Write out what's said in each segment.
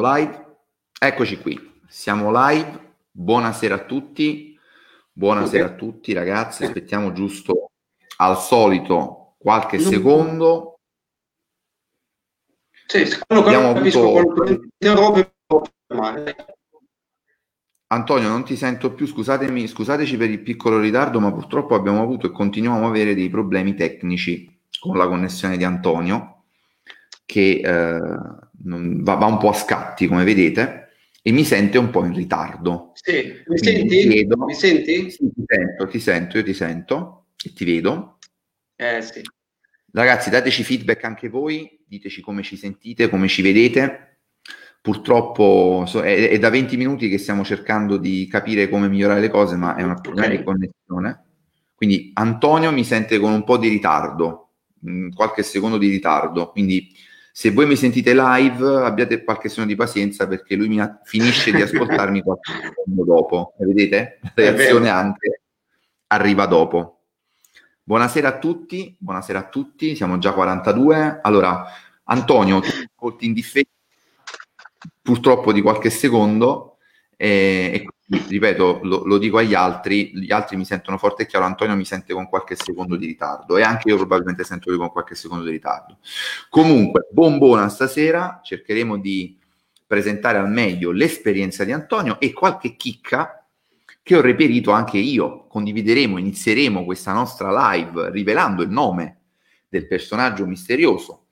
live. Eccoci qui, siamo live. Buonasera a tutti. Buonasera a tutti ragazzi, aspettiamo giusto al solito qualche secondo. Sì, abbiamo avuto... Antonio, non ti sento più, scusatemi, scusateci per il piccolo ritardo, ma purtroppo abbiamo avuto e continuiamo a avere dei problemi tecnici con la connessione di Antonio, che eh, va, va, un po' a scatti, come vedete, e mi sente un po' in ritardo. Sì, mi senti? Vedo, mi senti? Sì, ti sento, ti sento, io ti sento e ti vedo. Eh sì. Ragazzi, dateci feedback anche voi, diteci come ci sentite, come ci vedete purtroppo so, è, è, da 20 minuti che stiamo cercando di capire come migliorare le cose, ma è una problema okay. di connessione. Quindi Antonio mi sente con un po' di ritardo, mh, mm, qualche secondo di ritardo. Quindi se voi mi sentite live, abbiate qualche secondo di pazienza perché lui ha, finisce di ascoltarmi qualche secondo dopo. vedete? La reazione anche arriva dopo. Buonasera a tutti, buonasera a tutti, siamo già 42. Allora, Antonio, tu ascolti in difesa purtroppo di qualche secondo e, e quindi, ripeto, lo, lo, dico agli altri, gli altri mi sentono forte e chiaro, Antonio mi sente con qualche secondo di ritardo e anche io probabilmente sento lui con qualche secondo di ritardo. Comunque, bombona stasera, cercheremo di presentare al meglio l'esperienza di Antonio e qualche chicca che ho reperito anche io. Condivideremo, inizieremo questa nostra live rivelando il nome del personaggio misterioso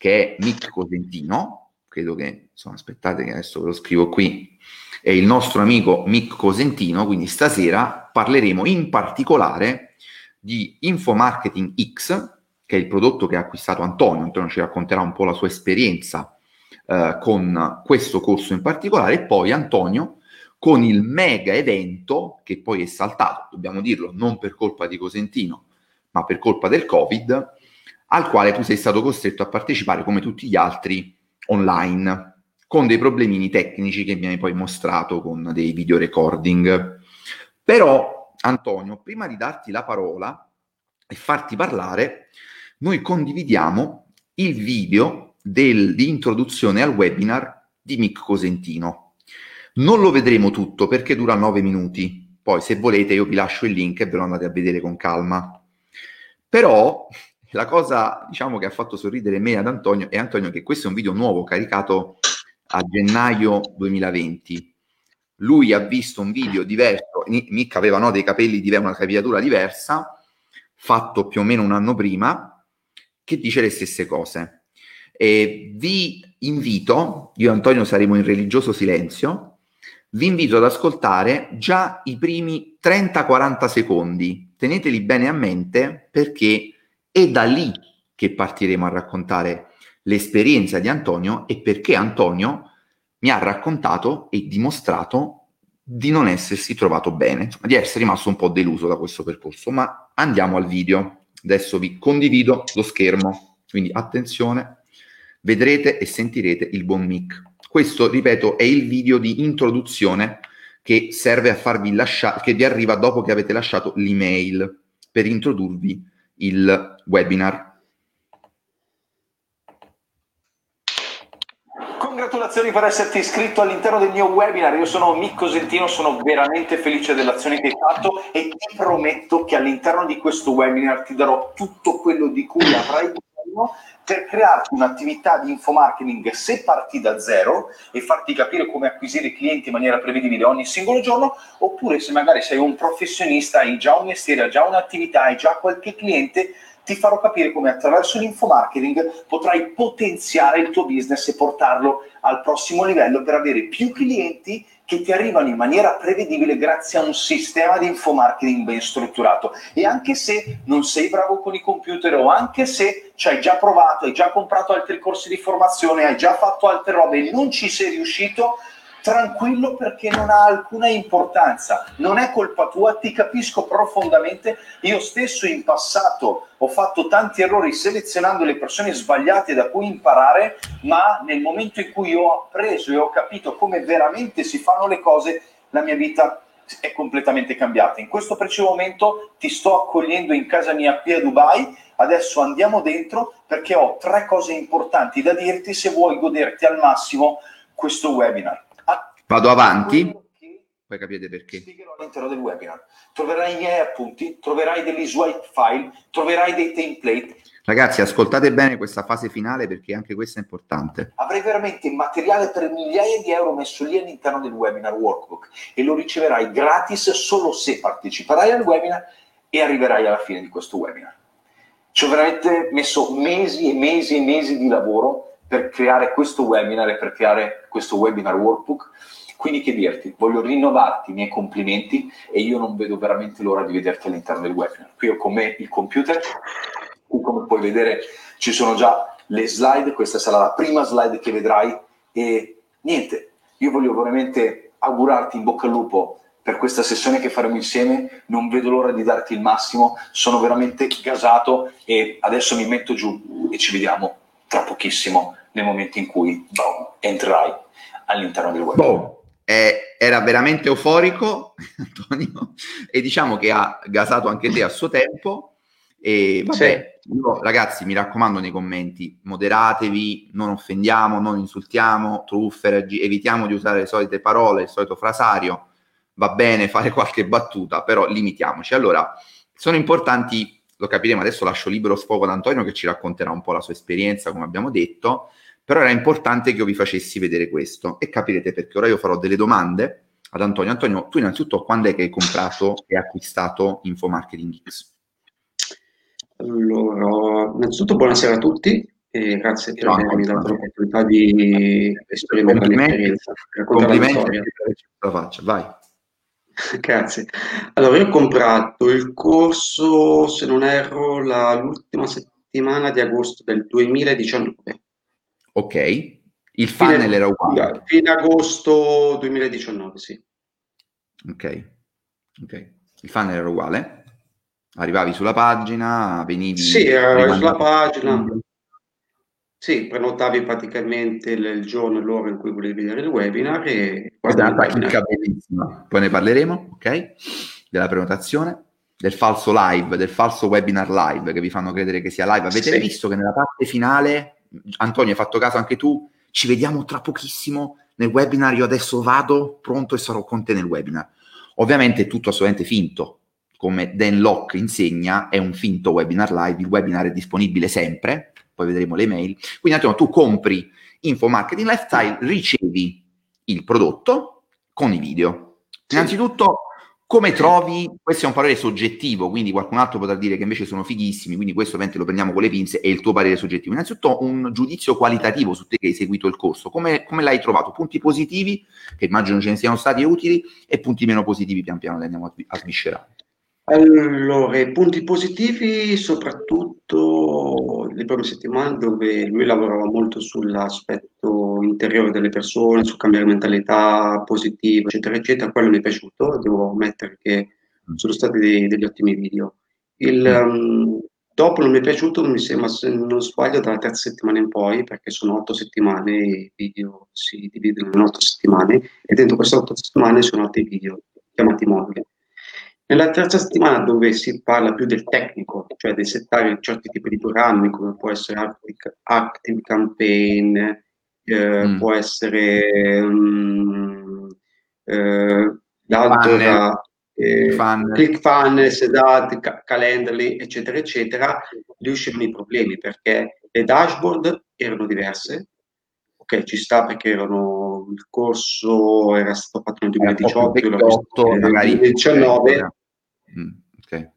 che è Nick Cosentino, credo che, insomma, aspettate che adesso ve lo scrivo qui, è il nostro amico Mick Cosentino, quindi stasera parleremo in particolare di Infomarketing X, che è il prodotto che ha acquistato Antonio, Antonio ci racconterà un po' la sua esperienza eh, con questo corso in particolare, e poi Antonio con il mega evento che poi è saltato, dobbiamo dirlo, non per colpa di Cosentino, ma per colpa del Covid, al quale tu sei stato costretto a partecipare come tutti gli altri online con dei problemini tecnici che mi hai poi mostrato con dei video recording. Però, Antonio, prima di darti la parola e farti parlare, noi condividiamo il video del, di introduzione al webinar di Mick Cosentino. Non lo vedremo tutto perché dura nove minuti. Poi, se volete, io vi lascio il link e ve lo andate a vedere con calma. Però la cosa, diciamo, che ha fatto sorridere me ad Antonio è Antonio che questo è un video nuovo caricato a gennaio 2020. Lui ha visto un video diverso, Nick aveva no, dei capelli diversi, una capigliatura diversa, fatto più o meno un anno prima, che dice le stesse cose. E vi invito, io e Antonio saremo in religioso silenzio, vi invito ad ascoltare già i primi 30-40 secondi. Teneteli bene a mente perché è da lì che partiremo a raccontare l'esperienza di Antonio e perché Antonio mi ha raccontato e dimostrato di non essersi trovato bene, insomma, di essere rimasto un po' deluso da questo percorso. Ma andiamo al video. Adesso vi condivido lo schermo, quindi attenzione, vedrete e sentirete il buon mic. Questo, ripeto, è il video di introduzione che serve a farvi lasciare, che vi arriva dopo che avete lasciato l'email per introdurvi il webinar. Congratulazioni per esserti iscritto all'interno del mio webinar. Io sono Micco Sentino, sono veramente felice dell'azione che hai fatto e ti prometto che all'interno di questo webinar ti darò tutto quello di cui avrai bisogno per crearti un'attività di infomarketing se parti da zero e farti capire come acquisire clienti in maniera prevedibile ogni singolo giorno, oppure se magari sei un professionista, hai già un mestiere, hai già un'attività, hai già qualche cliente, ti farò capire come attraverso l'infomarketing potrai potenziare il tuo business e portarlo al prossimo livello per avere più clienti che ti arrivano in maniera prevedibile grazie a un sistema di infomarketing ben strutturato. E anche se non sei bravo con i computer o anche se ci hai già provato, hai già comprato altri corsi di formazione, hai già fatto altre robe e non ci sei riuscito, tranquillo perché non ha alcuna importanza, non è colpa tua, ti capisco profondamente, io stesso in passato ho fatto tanti errori selezionando le persone sbagliate da cui imparare, ma nel momento in cui ho appreso e ho capito come veramente si fanno le cose, la mia vita è completamente cambiata. In questo preciso momento ti sto accogliendo in casa mia qui a Dubai, adesso andiamo dentro perché ho tre cose importanti da dirti se vuoi goderti al massimo questo webinar. Vado avanti, poi capite perché. Spiegherò all'interno del webinar. Troverai i miei appunti, troverai degli swipe file, troverai dei template. Ragazzi, ascoltate bene questa fase finale perché anche questa è importante. Avrai veramente materiale per migliaia di euro messo lì all'interno del webinar workbook e lo riceverai gratis solo se parteciperai al webinar e arriverai alla fine di questo webinar. Ci ho veramente messo mesi e mesi e mesi di lavoro per creare questo webinar e per creare questo webinar workbook. Quindi che dirti, voglio rinnovarti i miei complimenti e io non vedo veramente l'ora di vederti all'interno del webinar. Qui ho con me il computer, come puoi vedere ci sono già le slide, questa sarà la prima slide che vedrai e niente, io voglio veramente augurarti in bocca al lupo per questa sessione che faremo insieme. Non vedo l'ora di darti il massimo, sono veramente gasato e adesso mi metto giù e ci vediamo tra pochissimo nel momento in cui boom, entrerai all'interno del web. Boom. Eh, era veramente euforico, Antonio, e diciamo che ha gasato anche te a suo tempo. E vabbè, sì. io, ragazzi, mi raccomando nei commenti, moderatevi, non offendiamo, non insultiamo, trufferaggi, evitiamo di usare le solite parole, il solito frasario va bene fare qualche battuta, però limitiamoci. Allora, sono importanti, lo capiremo, adesso lascio libero sfogo ad Antonio che ci racconterà un po' la sua esperienza, come abbiamo detto, però era importante che io vi facessi vedere questo e capirete perché ora io farò delle domande ad Antonio. Antonio, tu innanzitutto quando è che hai comprato e acquistato Info Marketing X? Allora, innanzitutto buonasera a tutti e grazie per avermi dato l'opportunità di esprimere la mia esperienza. Complimenti per la faccia, vai. Grazie. Allora, io ho comprato il corso, se non erro, la, l'ultima settimana di agosto del 2019. Ok. Il funnel fine, era uguale? Fine agosto 2019, sì. Ok. Ok. Il funnel era uguale? Arrivavi sulla pagina, venivi... Sì, arrivavi sulla pagina. Sì, prenotavi praticamente il giorno e l'ora in cui volevi vedere il webinar e... Guarda, clicca bellissima. Poi ne parleremo, ok? Della prenotazione, del falso live, del falso webinar live che vi fanno credere che sia live. Avete sì. visto che nella parte finale, Antonio, hai fatto caso anche tu, ci vediamo tra pochissimo nel webinar, io adesso vado pronto e sarò con te nel webinar. Ovviamente è tutto assolutamente finto, come Dan Locke insegna, è un finto webinar live, il webinar è disponibile sempre, poi vedremo le mail. Quindi attimo, tu compri Info Marketing Lifestyle, ricevi il prodotto con i video. Sì. Innanzitutto, come trovi, questo è un parere soggettivo, quindi qualcun altro potrà dire che invece sono fighissimi, quindi questo ovviamente lo prendiamo con le pinze, è il tuo parere soggettivo. Innanzitutto un giudizio qualitativo su te che hai seguito il corso, come, come l'hai trovato? Punti positivi, che immagino ce ne siano stati utili, e punti meno positivi pian piano li andiamo a, a sviscerare. Allora, i punti positivi soprattutto le prime settimane dove lui lavorava molto sull'aspetto interiore delle persone, su cambiare mentalità positiva, eccetera, eccetera, quello mi è piaciuto, devo ammettere che sono stati dei, degli ottimi video. Il, um, dopo non mi è piaciuto, mi sembra, se non sbaglio, dalla terza settimana in poi, perché sono otto settimane, i video si dividono in otto settimane, e dentro queste otto settimane sono altri video chiamati moduli nella terza settimana dove si parla più del tecnico, cioè di settare certi tipi di programmi come può essere Active, Active Campaign, eh, mm. può essere um, eh, l'altro era eh, ClickFunnels, esatto, ca- Calendly, eccetera, eccetera, lì uscivano i problemi perché le dashboard erano diverse, ok, ci sta perché erano, il corso era stato fatto nel 2018, nel 2019, Mm, okay.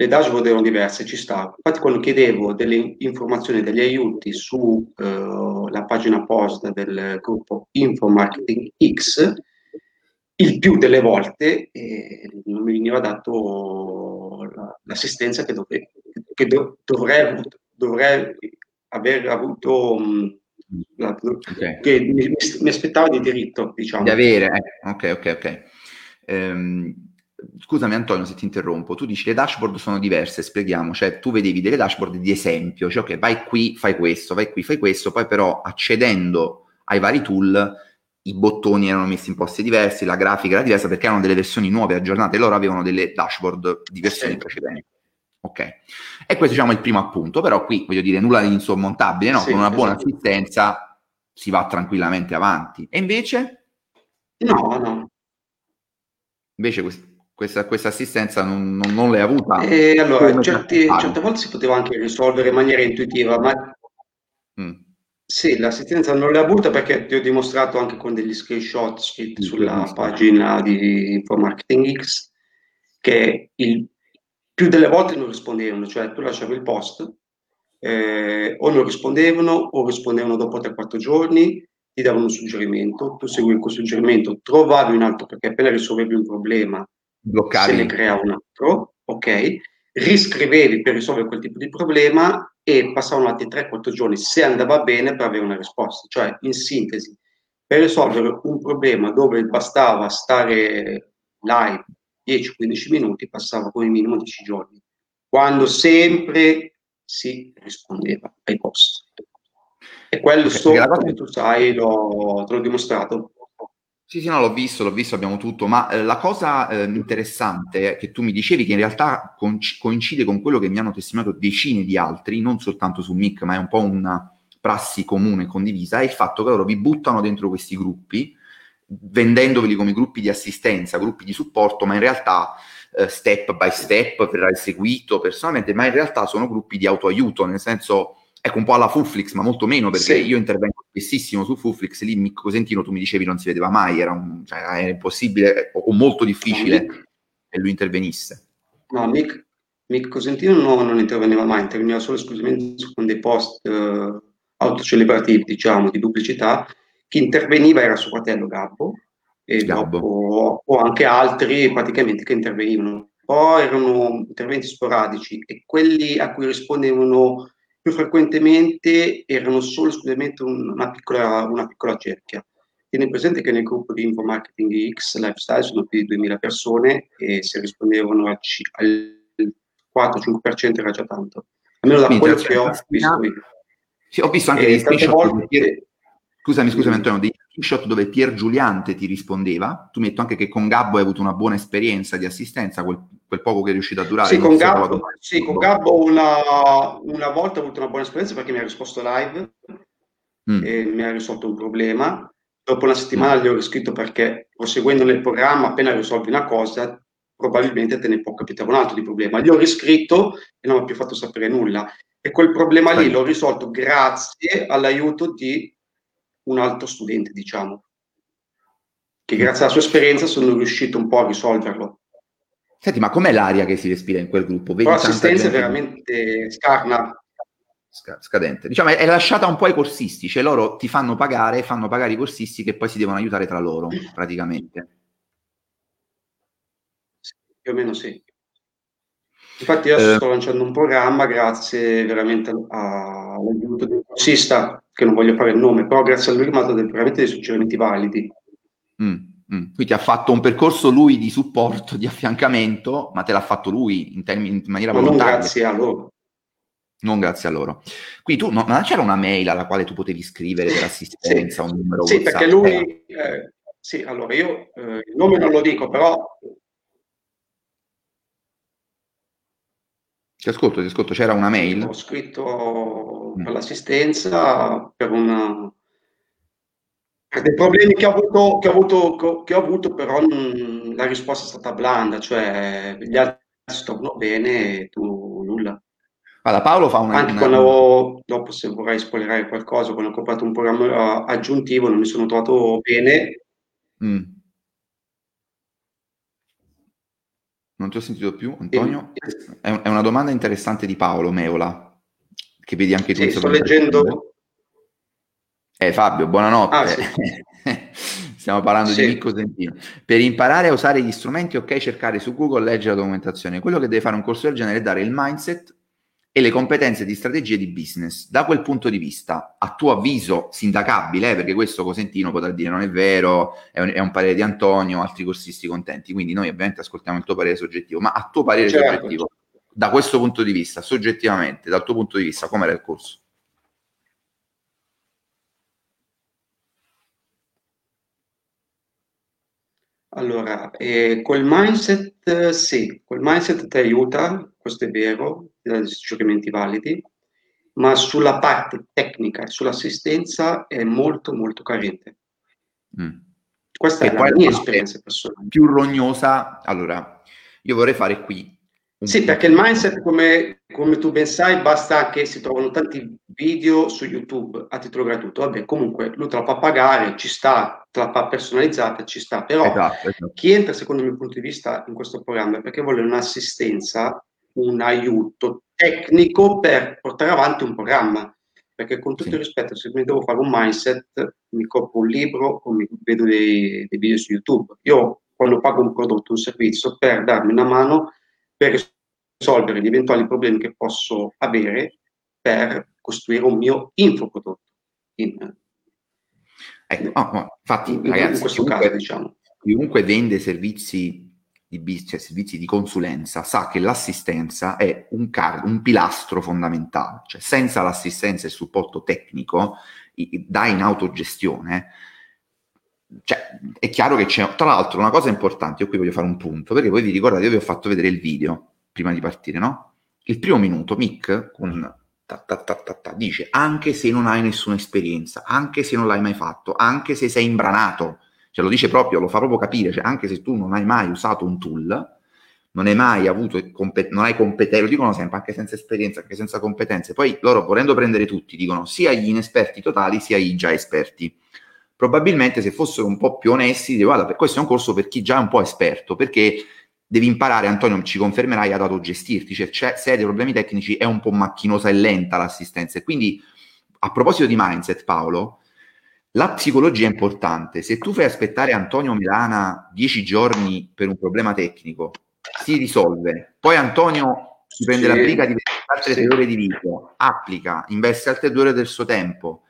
Le dashboard erano diverse, ci sta. Infatti quando chiedevo delle informazioni, degli aiuti sulla eh, pagina post del gruppo Info Marketing X, il più delle volte eh, non mi veniva dato la, l'assistenza che, dove, che do, dovrei, dovrei, aver avuto um, la, okay. che mi, mi, aspettavo di diritto, diciamo. Di avere, eh. ok, ok, ok. Um, Scusami Antonio se ti interrompo, tu dici le dashboard sono diverse, spieghiamo, cioè tu vedevi delle dashboard di esempio, cioè ok, vai qui, fai questo, vai qui, fai questo, poi però accedendo ai vari tool i bottoni erano messi in posti diversi, la grafica era diversa perché erano delle versioni nuove, aggiornate, e loro avevano delle dashboard di versioni sì. precedenti. Ok, e questo diciamo è il primo appunto, però qui voglio dire nulla di insormontabile, no? Sì, Con una buona esatto. assistenza si va tranquillamente avanti. E invece? No, no. Invece questa, questa assistenza non, non, non l'hai avuta? E allora, certi, certe volte si poteva anche risolvere in maniera intuitiva, ma mm. sì, l'assistenza non l'hai avuta perché ti ho dimostrato anche con degli screenshot scritti sulla pagina di Infomarketing X che il più delle volte non rispondevano, cioè tu lasciavi il post, eh, o non rispondevano o rispondevano dopo 3-4 giorni, ti davano un suggerimento, tu seguivi quel suggerimento, trovavi un altro perché appena risolvevi un problema Bloccavi. se ne crea un altro, ok? Riscrivevi per risolvere quel tipo di problema e passavano altri 3-4 giorni se andava bene per avere una risposta. Cioè, in sintesi, per risolvere un problema dove bastava stare live 10-15 minuti passava come minimo 10 giorni, quando sempre si rispondeva ai post. E quello sto, come tu sai, l'ho, te l'ho dimostrato. Sì, sì, no, l'ho visto, l'ho visto, abbiamo tutto, ma eh, la cosa eh, interessante che tu mi dicevi, che in realtà coincide con quello che mi hanno testimoniato decine di altri, non soltanto su Mic, ma è un po' una prassi comune condivisa, è il fatto che loro vi buttano dentro questi gruppi, vendendoveli come gruppi di assistenza, gruppi di supporto, ma in realtà eh, step by step verrà seguito personalmente, ma in realtà sono gruppi di autoaiuto, nel senso ecco un po' alla Fuflix, ma molto meno perché sì. io intervengo spessissimo su Fuflix, lì Mick Cosentino tu mi dicevi non si vedeva mai, era, un, cioè, era impossibile o, o, molto difficile no, che lui intervenisse. No, Mick, Mick Cosentino no, non interveniva mai, interveniva solo esclusivamente con dei post eh, autocelebrativi, diciamo, di pubblicità chi interveniva era suo fratello Gabbo e Gabbo. dopo o anche altri praticamente che intervenivano. Poi erano interventi sporadici e quelli a cui rispondevano più frequentemente erano solo esclusivamente una piccola, una piccola cerchia. Tieni presente che nel gruppo di Info Marketing X Lifestyle sono più di 2000 persone e se rispondevano al, al 4-5% era già tanto. Almeno da Quindi, quello che ho visto io. Sì, ho visto anche e dei screenshot volte, Scusami, scusami Antonio, dei screenshot dove Pier Giuliante ti rispondeva, tu metto anche che con Gabbo hai avuto una buona esperienza di assistenza, quel, quel poco che è riuscito a durare. Sì, con Gabbo, sì, con Gabbo una, una, volta ho avuto una buona esperienza perché mi ha risposto live mm. e mi ha risolto un problema. Dopo una settimana mm. gli ho riscritto perché proseguendo nel programma, appena risolvi una cosa, probabilmente te ne può capitare un altro di problema. Gli ho riscritto e non mi ha più fatto sapere nulla. E quel problema lì l'ho risolto grazie all'aiuto di un altro studente, diciamo, che grazie alla sua esperienza sono riuscito un po' a risolverlo. Senti, ma com'è l'aria che si respira in quel gruppo? Vedi l'assistenza è veramente scarna. Scadente. Diciamo, è lasciata un po' ai corsisti, cioè loro ti fanno pagare, fanno pagare i corsisti che poi si devono aiutare tra loro, praticamente. Sì, più o meno sì. Infatti io eh, sto lanciando un programma grazie veramente all'aiuto un corsista che non voglio fare il nome, però grazie a lui mi ha dato veramente dei suggerimenti validi. Mm, mm. Quindi ti ha fatto un percorso lui di supporto, di affiancamento, ma te l'ha fatto lui in, termini, in maniera ma volontaria. Non grazie a loro. Non grazie a loro. Quindi tu, no, non c'era una mail alla quale tu potevi scrivere per assistenza, sì, un numero Sì, WhatsApp, perché lui... Eh, sì, allora io eh, il nome non lo dico, però Ti ascolto, ti ascolto, c'era una mail? Ho scritto mm. all'assistenza per una... Dei problemi che ho avuto, che ho avuto, che ho avuto però mh, la risposta è stata blanda, cioè gli altri si trovano bene e tu nulla. Allora, Paolo fa una... Anche una... quando ho, dopo se vorrei spoilerare qualcosa, quando ho comprato un programma aggiuntivo non mi sono trovato bene. Mm. Non ti ho sentito più, Antonio. È, è una domanda interessante di Paolo Meola, che vedi anche tu. Sì, sto leggendo. Eh, Fabio, buonanotte. Ah, sì. Stiamo parlando sì. di Mirko Sentino. Per imparare a usare gli strumenti, ok, cercare su Google, leggere la documentazione. Quello che deve fare un corso del genere è dare il mindset e le competenze di strategia di business. Da quel punto di vista, a tuo avviso sindacabile, eh, perché questo Cosentino potrà dire non è vero, è un, è un, parere di Antonio, altri corsisti contenti, quindi noi ovviamente ascoltiamo il tuo parere soggettivo, ma a tuo parere certo. soggettivo, da questo punto di vista, soggettivamente, dal tuo punto di vista, com'era il corso? Allora, eh, col mindset sì, col mindset ti aiuta, questo è vero, ti dà dei suggerimenti validi, ma sulla parte tecnica e sull'assistenza è molto molto carente. Mm. Questa e è la mia esperienza personale. Più rognosa, allora, io vorrei fare qui sì, perché il mindset, come, come, tu ben sai, basta che si trovano tanti video su YouTube a titolo gratuito. Vabbè, comunque lui te la fa pagare, ci sta, te la fa personalizzata, ci sta. Però esatto, esatto. chi entra, secondo il mio punto di vista, in questo programma è perché vuole un'assistenza, un aiuto tecnico per portare avanti un programma. Perché con tutto il rispetto, se mi devo fare un mindset, mi compro un libro o mi vedo dei, dei video su YouTube. Io quando pago un prodotto, un servizio, per darmi una mano per risolvere gli eventuali problemi che posso avere per costruire un mio infoprodotto. In, ecco, oh, infatti, in, ragazzi, in questo chiunque, caso, diciamo. chiunque vende servizi di business, cioè servizi di consulenza, sa che l'assistenza è un, car- un pilastro fondamentale, cioè senza l'assistenza e il supporto tecnico da in autogestione, cioè, è chiaro che c'è, tra l'altro, una cosa importante, io qui voglio fare un punto, perché voi vi ricordate, io vi ho fatto vedere il video prima di partire, no? Il primo minuto, Mick, con ta, ta, ta, dice, anche se non hai nessuna esperienza, anche se non l'hai mai fatto, anche se sei imbranato, cioè lo dice proprio, lo fa proprio capire, cioè anche se tu non hai mai usato un tool, non hai mai avuto, non hai competenze, lo dicono sempre, anche senza esperienza, anche senza competenze, poi loro volendo prendere tutti, dicono sia gli inesperti totali, sia i già esperti probabilmente se fossero un po' più onesti, dico, guarda, questo è un corso per chi già è un po' esperto, perché devi imparare, Antonio ci confermerai, ad autogestirti, cioè c'è, se hai dei problemi tecnici è un po' macchinosa e lenta l'assistenza. E quindi, a proposito di mindset, Paolo, la psicologia è importante. Se tu fai aspettare Antonio Milana dieci giorni per un problema tecnico, si risolve. Poi Antonio si prende sì, la briga di altre sì. tre ore di video, applica, investe altre due ore del suo tempo,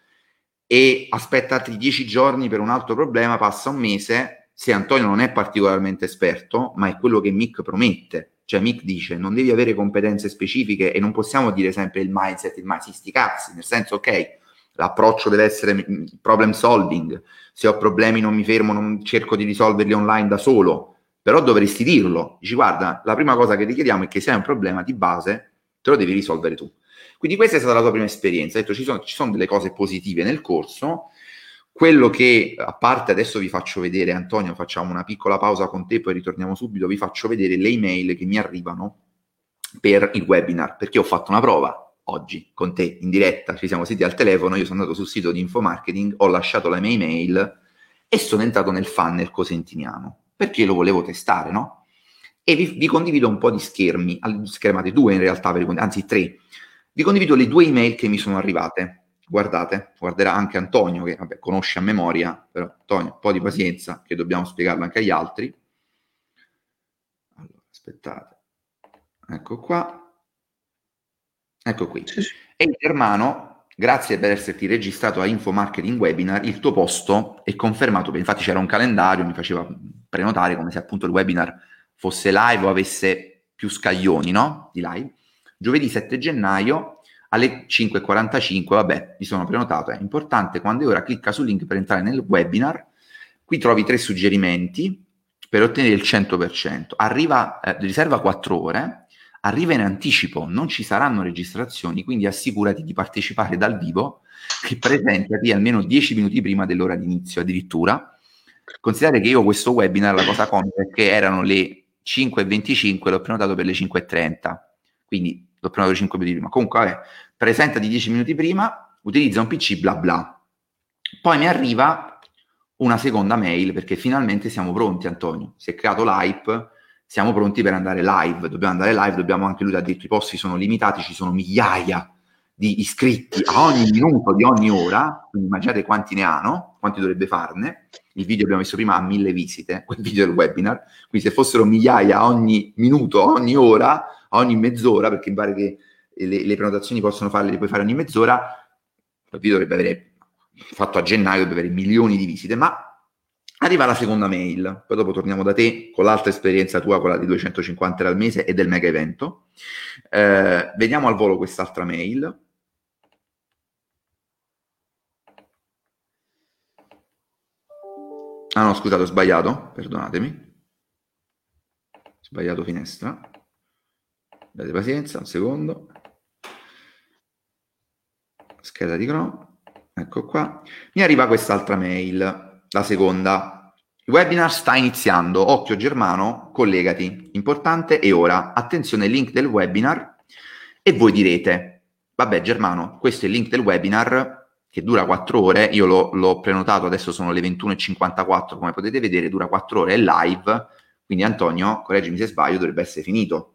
e aspetta altri dieci giorni per un altro problema, passa un mese, se Antonio non è particolarmente esperto, ma è quello che Mick promette, cioè Mick dice non devi avere competenze specifiche e non possiamo dire sempre il mindset, il mindset, sti cazzi, nel senso ok, l'approccio deve essere problem solving, se ho problemi non mi fermo, non cerco di risolverli online da solo, però dovresti dirlo, dici guarda, la prima cosa che ti chiediamo è che se hai un problema di base, te lo devi risolvere tu. Quindi questa è stata la tua prima esperienza. Hai detto ci sono, ci sono delle cose positive nel corso. Quello che, a parte adesso vi faccio vedere, Antonio, facciamo una piccola pausa con te, poi ritorniamo subito, vi faccio vedere le email che mi arrivano per il webinar, perché ho fatto una prova oggi con te in diretta, ci siamo sentiti al telefono, io sono andato sul sito di Infomarketing, ho lasciato la mia email e sono entrato nel funnel cosentiniano, perché lo volevo testare, no? E vi, vi condivido un po' di schermi, schermate due in realtà, anzi tre, vi condivido le due email che mi sono arrivate. Guardate, guarderà anche Antonio, che vabbè, conosce a memoria, però Antonio, un po' di pazienza, che dobbiamo spiegarlo anche agli altri. Allora, aspettate. Ecco qua. Ecco qui. Sì, sì. Germano, grazie per esserti registrato a Info Marketing Webinar. Il tuo posto è confermato. Infatti c'era un calendario, mi faceva prenotare come se appunto il webinar fosse live o avesse più scaglioni no? di live giovedì 7 gennaio alle 5.45, vabbè, mi sono prenotato, è importante, quando è ora clicca sul link per entrare nel webinar, qui trovi tre suggerimenti per ottenere il 100%, arriva, eh, riserva 4 ore, arriva in anticipo, non ci saranno registrazioni, quindi assicurati di partecipare dal vivo, che presentati almeno 10 minuti prima dell'ora di inizio addirittura. Considerate che io questo webinar, la cosa comica è che erano le 5.25, l'ho prenotato per le 5.30, quindi l'ho prenotato 5 minuti prima. Comunque, vabbè, presentati 10 minuti prima, utilizza un PC, bla bla. Poi mi arriva una seconda mail perché finalmente siamo pronti, Antonio. Si è creato l'hype, siamo pronti per andare live. Dobbiamo andare live, dobbiamo anche lui ha detto i posti sono limitati, ci sono migliaia di iscritti a ogni minuto di ogni ora, quindi immaginate quanti ne hanno, quanti dovrebbe farne. Il video abbiamo messo prima a mille visite, quel video del webinar, quindi se fossero migliaia ogni minuto, ogni ora, ogni mezz'ora, perché mi pare che le, le prenotazioni possono farle, le puoi fare ogni mezz'ora, il video dovrebbe avere, fatto a gennaio, dovrebbe avere milioni di visite, ma arriva la seconda mail, poi dopo torniamo da te con l'altra esperienza tua, quella di 250 euro al mese e del mega evento. Eh, vediamo al volo quest'altra mail. Ah no, scusate, ho sbagliato, perdonatemi. Sbagliato finestra. Avete pazienza, un secondo. scheda di Chrome, ecco qua, mi arriva quest'altra mail, la seconda. Il webinar sta iniziando, occhio Germano, collegati, importante e ora, attenzione link del webinar e voi direte, vabbè Germano, questo è il link del webinar che dura 4 ore, io l'ho, l'ho prenotato, adesso sono le 21.54 come potete vedere, dura 4 ore, è live, quindi Antonio, correggimi se sbaglio, dovrebbe essere finito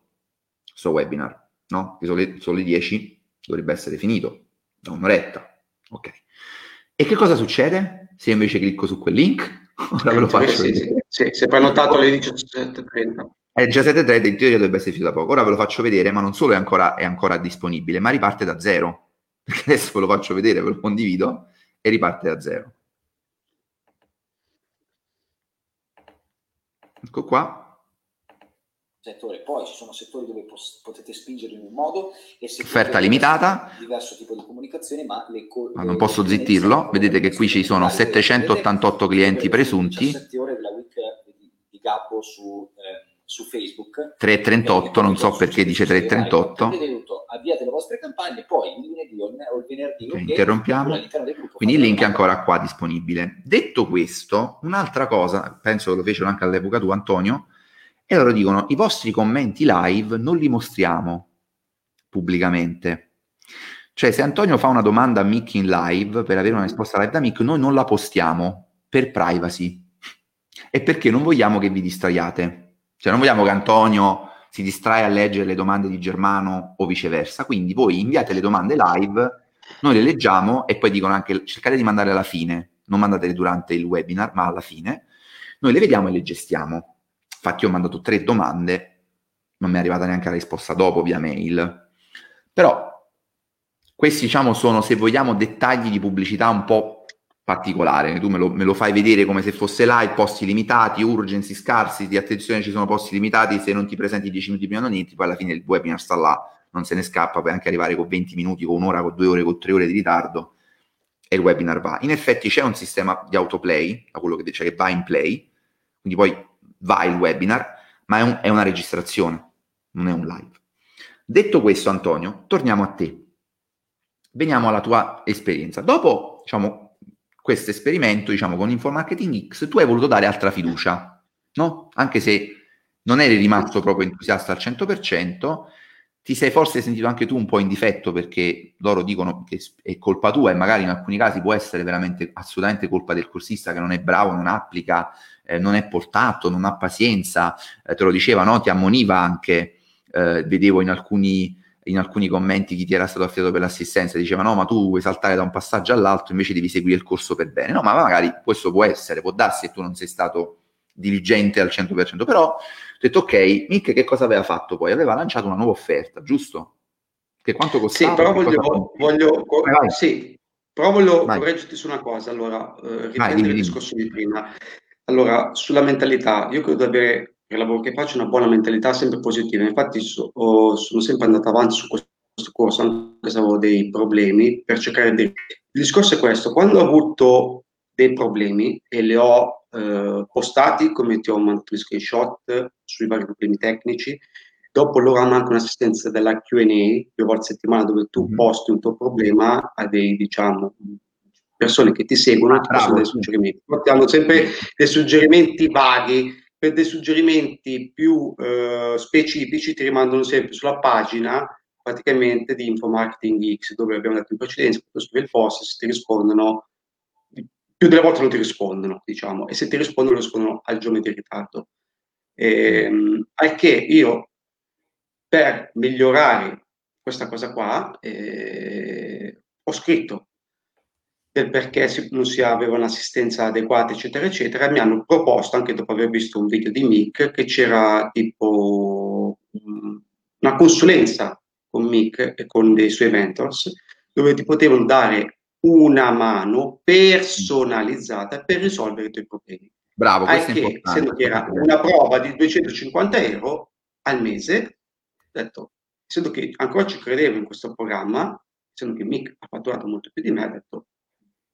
questo webinar, no? Che sono le, sono le 10, dovrebbe essere finito da un'oretta, ok. E che cosa succede se invece clicco su quel link? Ora ve lo faccio sì, vedere. Sì, sì, se prenotato alle 17.30. È già 7.30, in teoria dovrebbe essere finito da poco. Ora ve lo faccio vedere, ma non solo è ancora, è ancora disponibile, ma riparte da zero. Perché adesso ve lo faccio vedere, ve lo condivido e riparte da zero. Ecco qua, settore. Poi ci sono settori dove pos- potete spingere in un modo e offerta limitata, diverso tipo di comunicazione, ma, le co- ma non posso zittirlo. Vedete che qui ci sono 788 clienti presunti. 17 ore della week di, di Gabbo su, eh, su Facebook. 338, non so perché dice 338. Tutto, avviate le vostre campagne, poi il lunedì o il venerdì interrompiamo. Quindi il link è ancora qua disponibile. Detto questo, un'altra cosa, penso che lo fecero anche all'epoca tu Antonio, e loro dicono i vostri commenti live non li mostriamo pubblicamente. Cioè se Antonio fa una domanda a Mick in live per avere una risposta live da Mick, noi non la postiamo per privacy e perché non vogliamo che vi distraiate. Cioè non vogliamo che Antonio si distraia a leggere le domande di Germano o viceversa. Quindi voi inviate le domande live, noi le leggiamo e poi dicono anche cercate di mandarle alla fine, non mandatele durante il webinar, ma alla fine. Noi le vediamo e le gestiamo. Infatti ho mandato tre domande, non mi è arrivata neanche la risposta dopo via mail. Però questi diciamo sono, se vogliamo, dettagli di pubblicità un po' particolare. Tu me lo, me lo, fai vedere come se fosse live, posti limitati, urgency, scarsity, attenzione ci sono posti limitati, se non ti presenti 10 minuti prima non entri, poi alla fine il webinar sta là, non se ne scappa, puoi anche arrivare con 20 minuti, con un'ora, con due ore, con tre ore di ritardo e il webinar va. In effetti c'è un sistema di autoplay, da quello che dice che va in play, quindi poi va il webinar, ma è, un, è una registrazione, non è un live. Detto questo, Antonio, torniamo a te. Veniamo alla tua esperienza. Dopo, diciamo, questo esperimento, diciamo, con Infomarketing X, tu hai voluto dare altra fiducia, no? Anche se non eri rimasto proprio entusiasta al 100%, ti sei forse sentito anche tu un po' in difetto perché loro dicono che è colpa tua e magari in alcuni casi può essere veramente assolutamente colpa del corsista che non è bravo, non applica, eh, non è portato, non ha pazienza, eh, te lo diceva, no? ti ammoniva anche, eh, vedevo in alcuni, in alcuni commenti chi ti era stato affidato per l'assistenza, diceva no ma tu vuoi saltare da un passaggio all'altro invece devi seguire il corso per bene, no ma magari questo può essere, può darsi che tu non sei stato diligente al 100%, però ho detto ok, Mick che cosa aveva fatto poi? Aveva lanciato una nuova offerta, giusto? Che quanto costava? Sì, però voglio, voglio vai, sì, però voglio correggerti su una cosa, allora, eh, riprendere il discorso di prima. Allora, sulla mentalità, io credo di avere, per il lavoro che faccio, una buona mentalità sempre positiva, infatti so, oh, sono sempre andato avanti su questo corso, anche se avevo dei problemi, per cercare di... Il discorso è questo, quando ho avuto dei problemi e li ho eh, postati, come ti ho mandato gli screenshot sui vari problemi tecnici. Dopo loro hanno anche un'assistenza della Q&A due volte a settimana dove tu mm-hmm. posti un tuo problema a dei, diciamo, persone che ti seguono e ti possono dei suggerimenti. Ti hanno sempre dei suggerimenti vaghi, per dei suggerimenti più eh, specifici ti rimandano sempre sulla pagina praticamente di Infomarketing X, dove abbiamo detto in precedenza, quando scrivi il post, se ti rispondono più delle volte non ti rispondono, diciamo, e se ti rispondono, rispondono al giorno di ritardo. Ehm, al che io, per migliorare questa cosa qua, eh, ho scritto del perché non si aveva un'assistenza adeguata, eccetera, eccetera, mi hanno proposto, anche dopo aver visto un video di Mick, che c'era tipo una consulenza con Mick e con dei suoi mentors, dove ti potevano dare una mano personalizzata per risolvere i tuoi problemi. Bravo, questo Anche, è importante. Essendo che era una prova di 250 euro al mese, ho detto, essendo che ancora ci credevo in questo programma, essendo che Mick ha fatturato molto più di me, ho detto,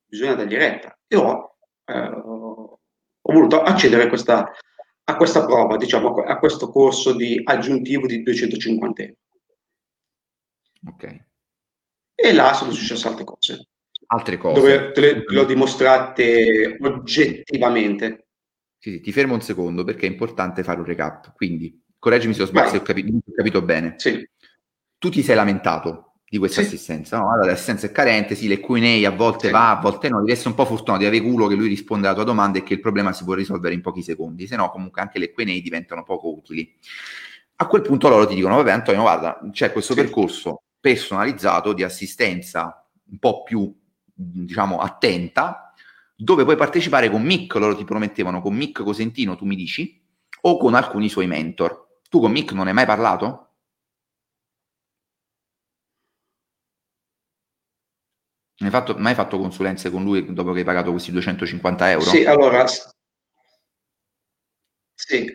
bisogna dargli retta. E ho, eh, ho voluto accedere a questa, a questa prova, diciamo, a questo corso di aggiuntivo di 250 euro. Ok. e là sono successe altre cose. Altre cose. Dove te le, te le ho dimostrate oggettivamente. Sì, sì, ti fermo un secondo perché è importante fare un recap. Quindi, correggimi se ho sbagliato, se ho capito, ho capito bene. Sì. Tu ti sei lamentato di questa Sì. assistenza, no? Allora, l'assistenza è carente, sì, le Q&A a volte Sì. va, a volte no, devi essere un po' fortunato di avere culo che lui risponde alla tua domanda e che il problema si può risolvere in pochi secondi, se no comunque anche le Q&A diventano poco utili. A quel punto loro ti dicono, vabbè Antonio, guarda, c'è questo Sì. percorso personalizzato di assistenza un po' più, diciamo, attenta, dove puoi partecipare con Mick, loro ti promettevano con Mick Cosentino, tu mi dici, o con alcuni suoi mentor. Tu con Mick non hai mai parlato? Hai fatto, mai fatto consulenze con lui dopo che hai pagato questi 250 euro? Sì, allora, sì.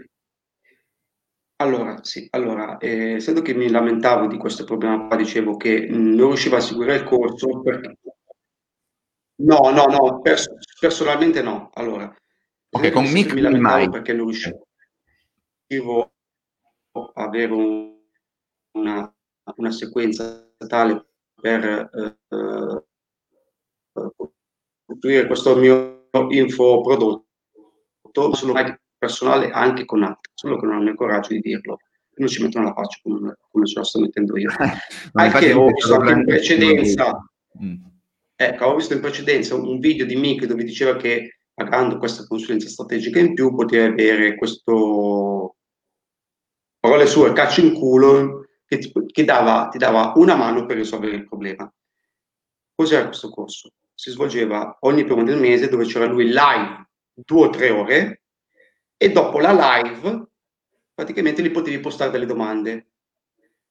Allora, sì, allora, eh, essendo che mi lamentavo di questo problema qua, dicevo che mh, non riuscivo a seguire il corso perché... No, no, no, pers- personalmente no. Allora, Ok, con mi Mick mi lamentavo mai. perché non riuscivo a avere un- una, una sequenza tale per eh, costruire questo mio infoprodotto, solo mai personale anche con altri, solo che non hanno il coraggio di dirlo. Non ci mettono la faccia come, come ce la sto mettendo io. Anche ho visto anche in precedenza, Mm. ecco, ho visto in precedenza un video di Mick dove diceva che pagando questa consulenza strategica in più potevi avere questo, parole sue, caccio in culo, che, ti, che dava, ti dava una mano per risolvere il problema. Cos'era questo corso? Si svolgeva ogni primo del mese dove c'era lui live due o tre ore e dopo la live praticamente gli potevi postare delle domande.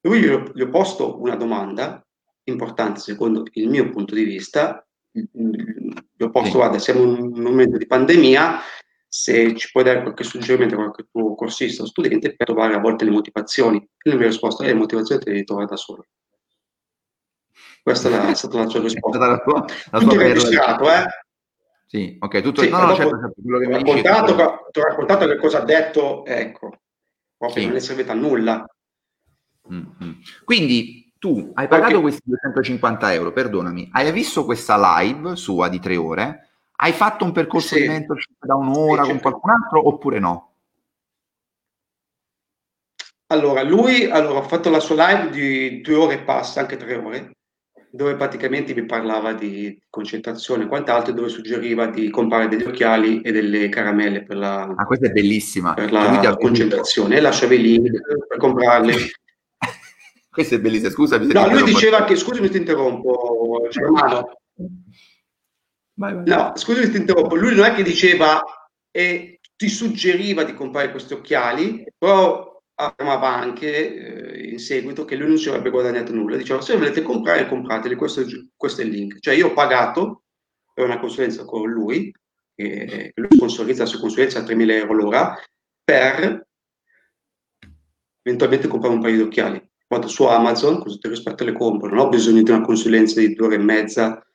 Lui gli ho, posto una domanda importante secondo il mio punto di vista, gli ho posto, guarda, siamo in un momento di pandemia, se ci puoi dare qualche suggerimento a qualche tuo corsista o studente per trovare a volte le motivazioni. E la mia risposta è le motivazioni te le trovare da solo. Questa è, stata la sua risposta. la tua, la Tutto registrato, eh? Sì, ok, tutto Sì, no, no, certo, certo, quello che ti ho mi dici ti ho raccontato che cosa ha detto, ecco, proprio Sì. non è servito a nulla. Mm, mm. Quindi tu hai pagato Perché- questi 250 euro, perdonami, hai visto questa live sua di tre ore? Hai fatto un percorso Sì. di mentorship da un'ora Sì, con certo. qualcun altro oppure no? Allora, lui allora, ha fatto la sua live di due ore e passa, anche tre ore, dove praticamente mi parlava di concentrazione e quant'altro, dove suggeriva di comprare degli occhiali e delle caramelle per la, Ah, questa è bellissima. per la concentrazione e lasciavi link per comprarli. Questa è bellissima, scusami se No, lui diceva che, scusami ti interrompo, Germano, Vai, vai. No, scusami, ti interrompo. Lui non è che diceva e ti suggeriva di comprare questi occhiali, però affermava anche eh, in seguito che lui non ci avrebbe guadagnato nulla. Diceva: Se volete comprare, comprateli. Questo, questo è il link. Cioè, io ho pagato per una consulenza con lui, che lui sponsorizza la sua consulenza a 3.000 euro l'ora, per eventualmente comprare un paio di occhiali. Vado su Amazon, così ti rispetto le compro. Non ho bisogno di una consulenza di due ore e mezza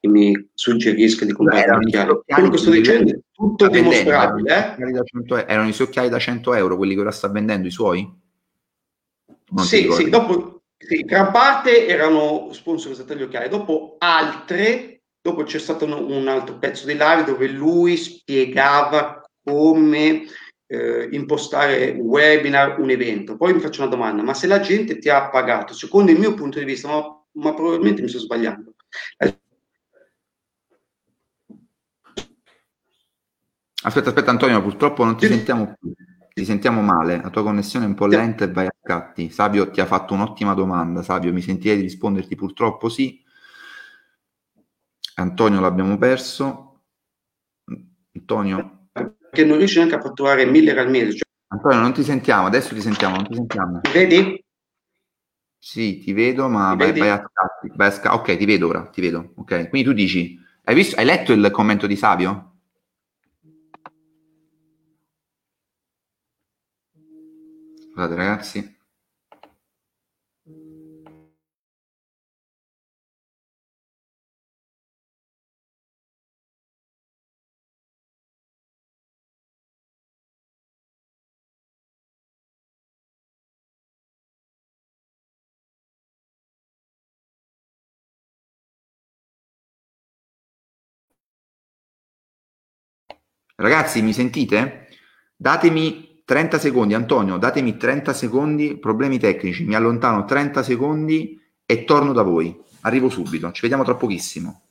che mi suggerisca di comprare gli i occhiali. Quello che sto dicendo è tutto dimostrabile. eh? suoi occhiali da 100 Erano i suoi occhiali da 100 euro, quelli che ora sta vendendo, i suoi? Non Sì, sì, dopo sì, gran parte erano sponsorizzate gli occhiali, dopo altre, dopo c'è stato un, un altro pezzo di live dove lui spiegava come eh, impostare un webinar, un evento. Poi mi faccio una domanda, ma se la gente ti ha pagato, secondo il mio punto di vista, ma, ma probabilmente mi sto sbagliando, Aspetta, aspetta Antonio, purtroppo non ti sentiamo più. Ti sentiamo male, la tua connessione è un po' Sì. lenta e vai a scatti. Sabio ti ha fatto un'ottima domanda. Sabio, mi sentirei di risponderti purtroppo sì. Antonio l'abbiamo perso. Antonio, che non riesce neanche a fatturare 1000 euro al mese, cioè, Antonio, non ti sentiamo, adesso ti sentiamo, non ti sentiamo. vedi? Sì, ti vedo, ma Mi vai, vai a scatti. vai a sca- ok, ti vedo ora, ti vedo. Ok, quindi tu dici, hai, visto, hai letto il commento di Savio? Guardate ragazzi. Ragazzi, mi sentite? Datemi 30 secondi, Antonio, datemi 30 secondi, problemi tecnici, mi allontano 30 secondi e torno da voi. Arrivo subito, ci vediamo tra pochissimo.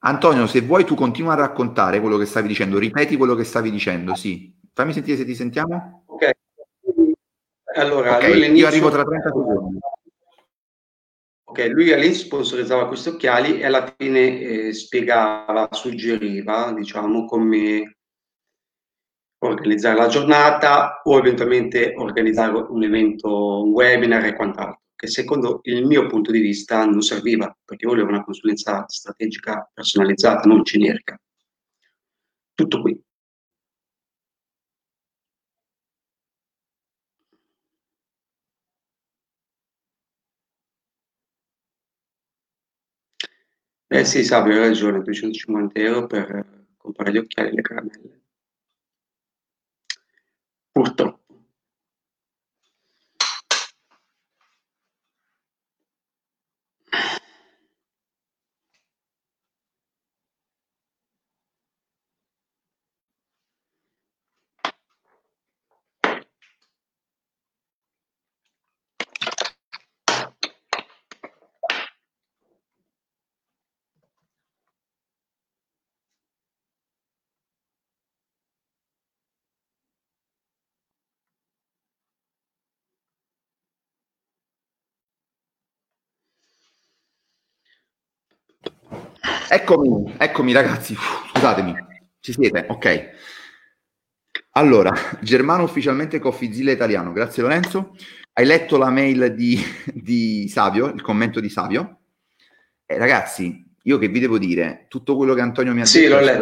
Antonio, se vuoi tu continua a raccontare quello che stavi dicendo, ripeti quello che stavi dicendo, sì. Fammi sentire se ti sentiamo. Ok. Allora, okay, io arrivo tra 30 secondi. Ok, lui all'inizio sponsorizzava questi occhiali e alla fine eh, spiegava, suggeriva, diciamo, come organizzare la giornata o eventualmente organizzare un evento, un webinar e quant'altro, che secondo il mio punto di vista non serviva, perché volevo una consulenza strategica personalizzata, non generica. Tutto qui. Eh sì, Sabio, hai ragione, 250 euro per comprare gli occhiali e le caramelle. Purtroppo. Eccomi, eccomi ragazzi, scusatemi, ci siete? Ok. Allora, Germano ufficialmente Coffeezilla italiano, grazie Lorenzo. Hai letto la mail di, di Savio, il commento di Savio? Eh, ragazzi, io che vi devo dire, tutto quello che Antonio mi ha sì, detto è,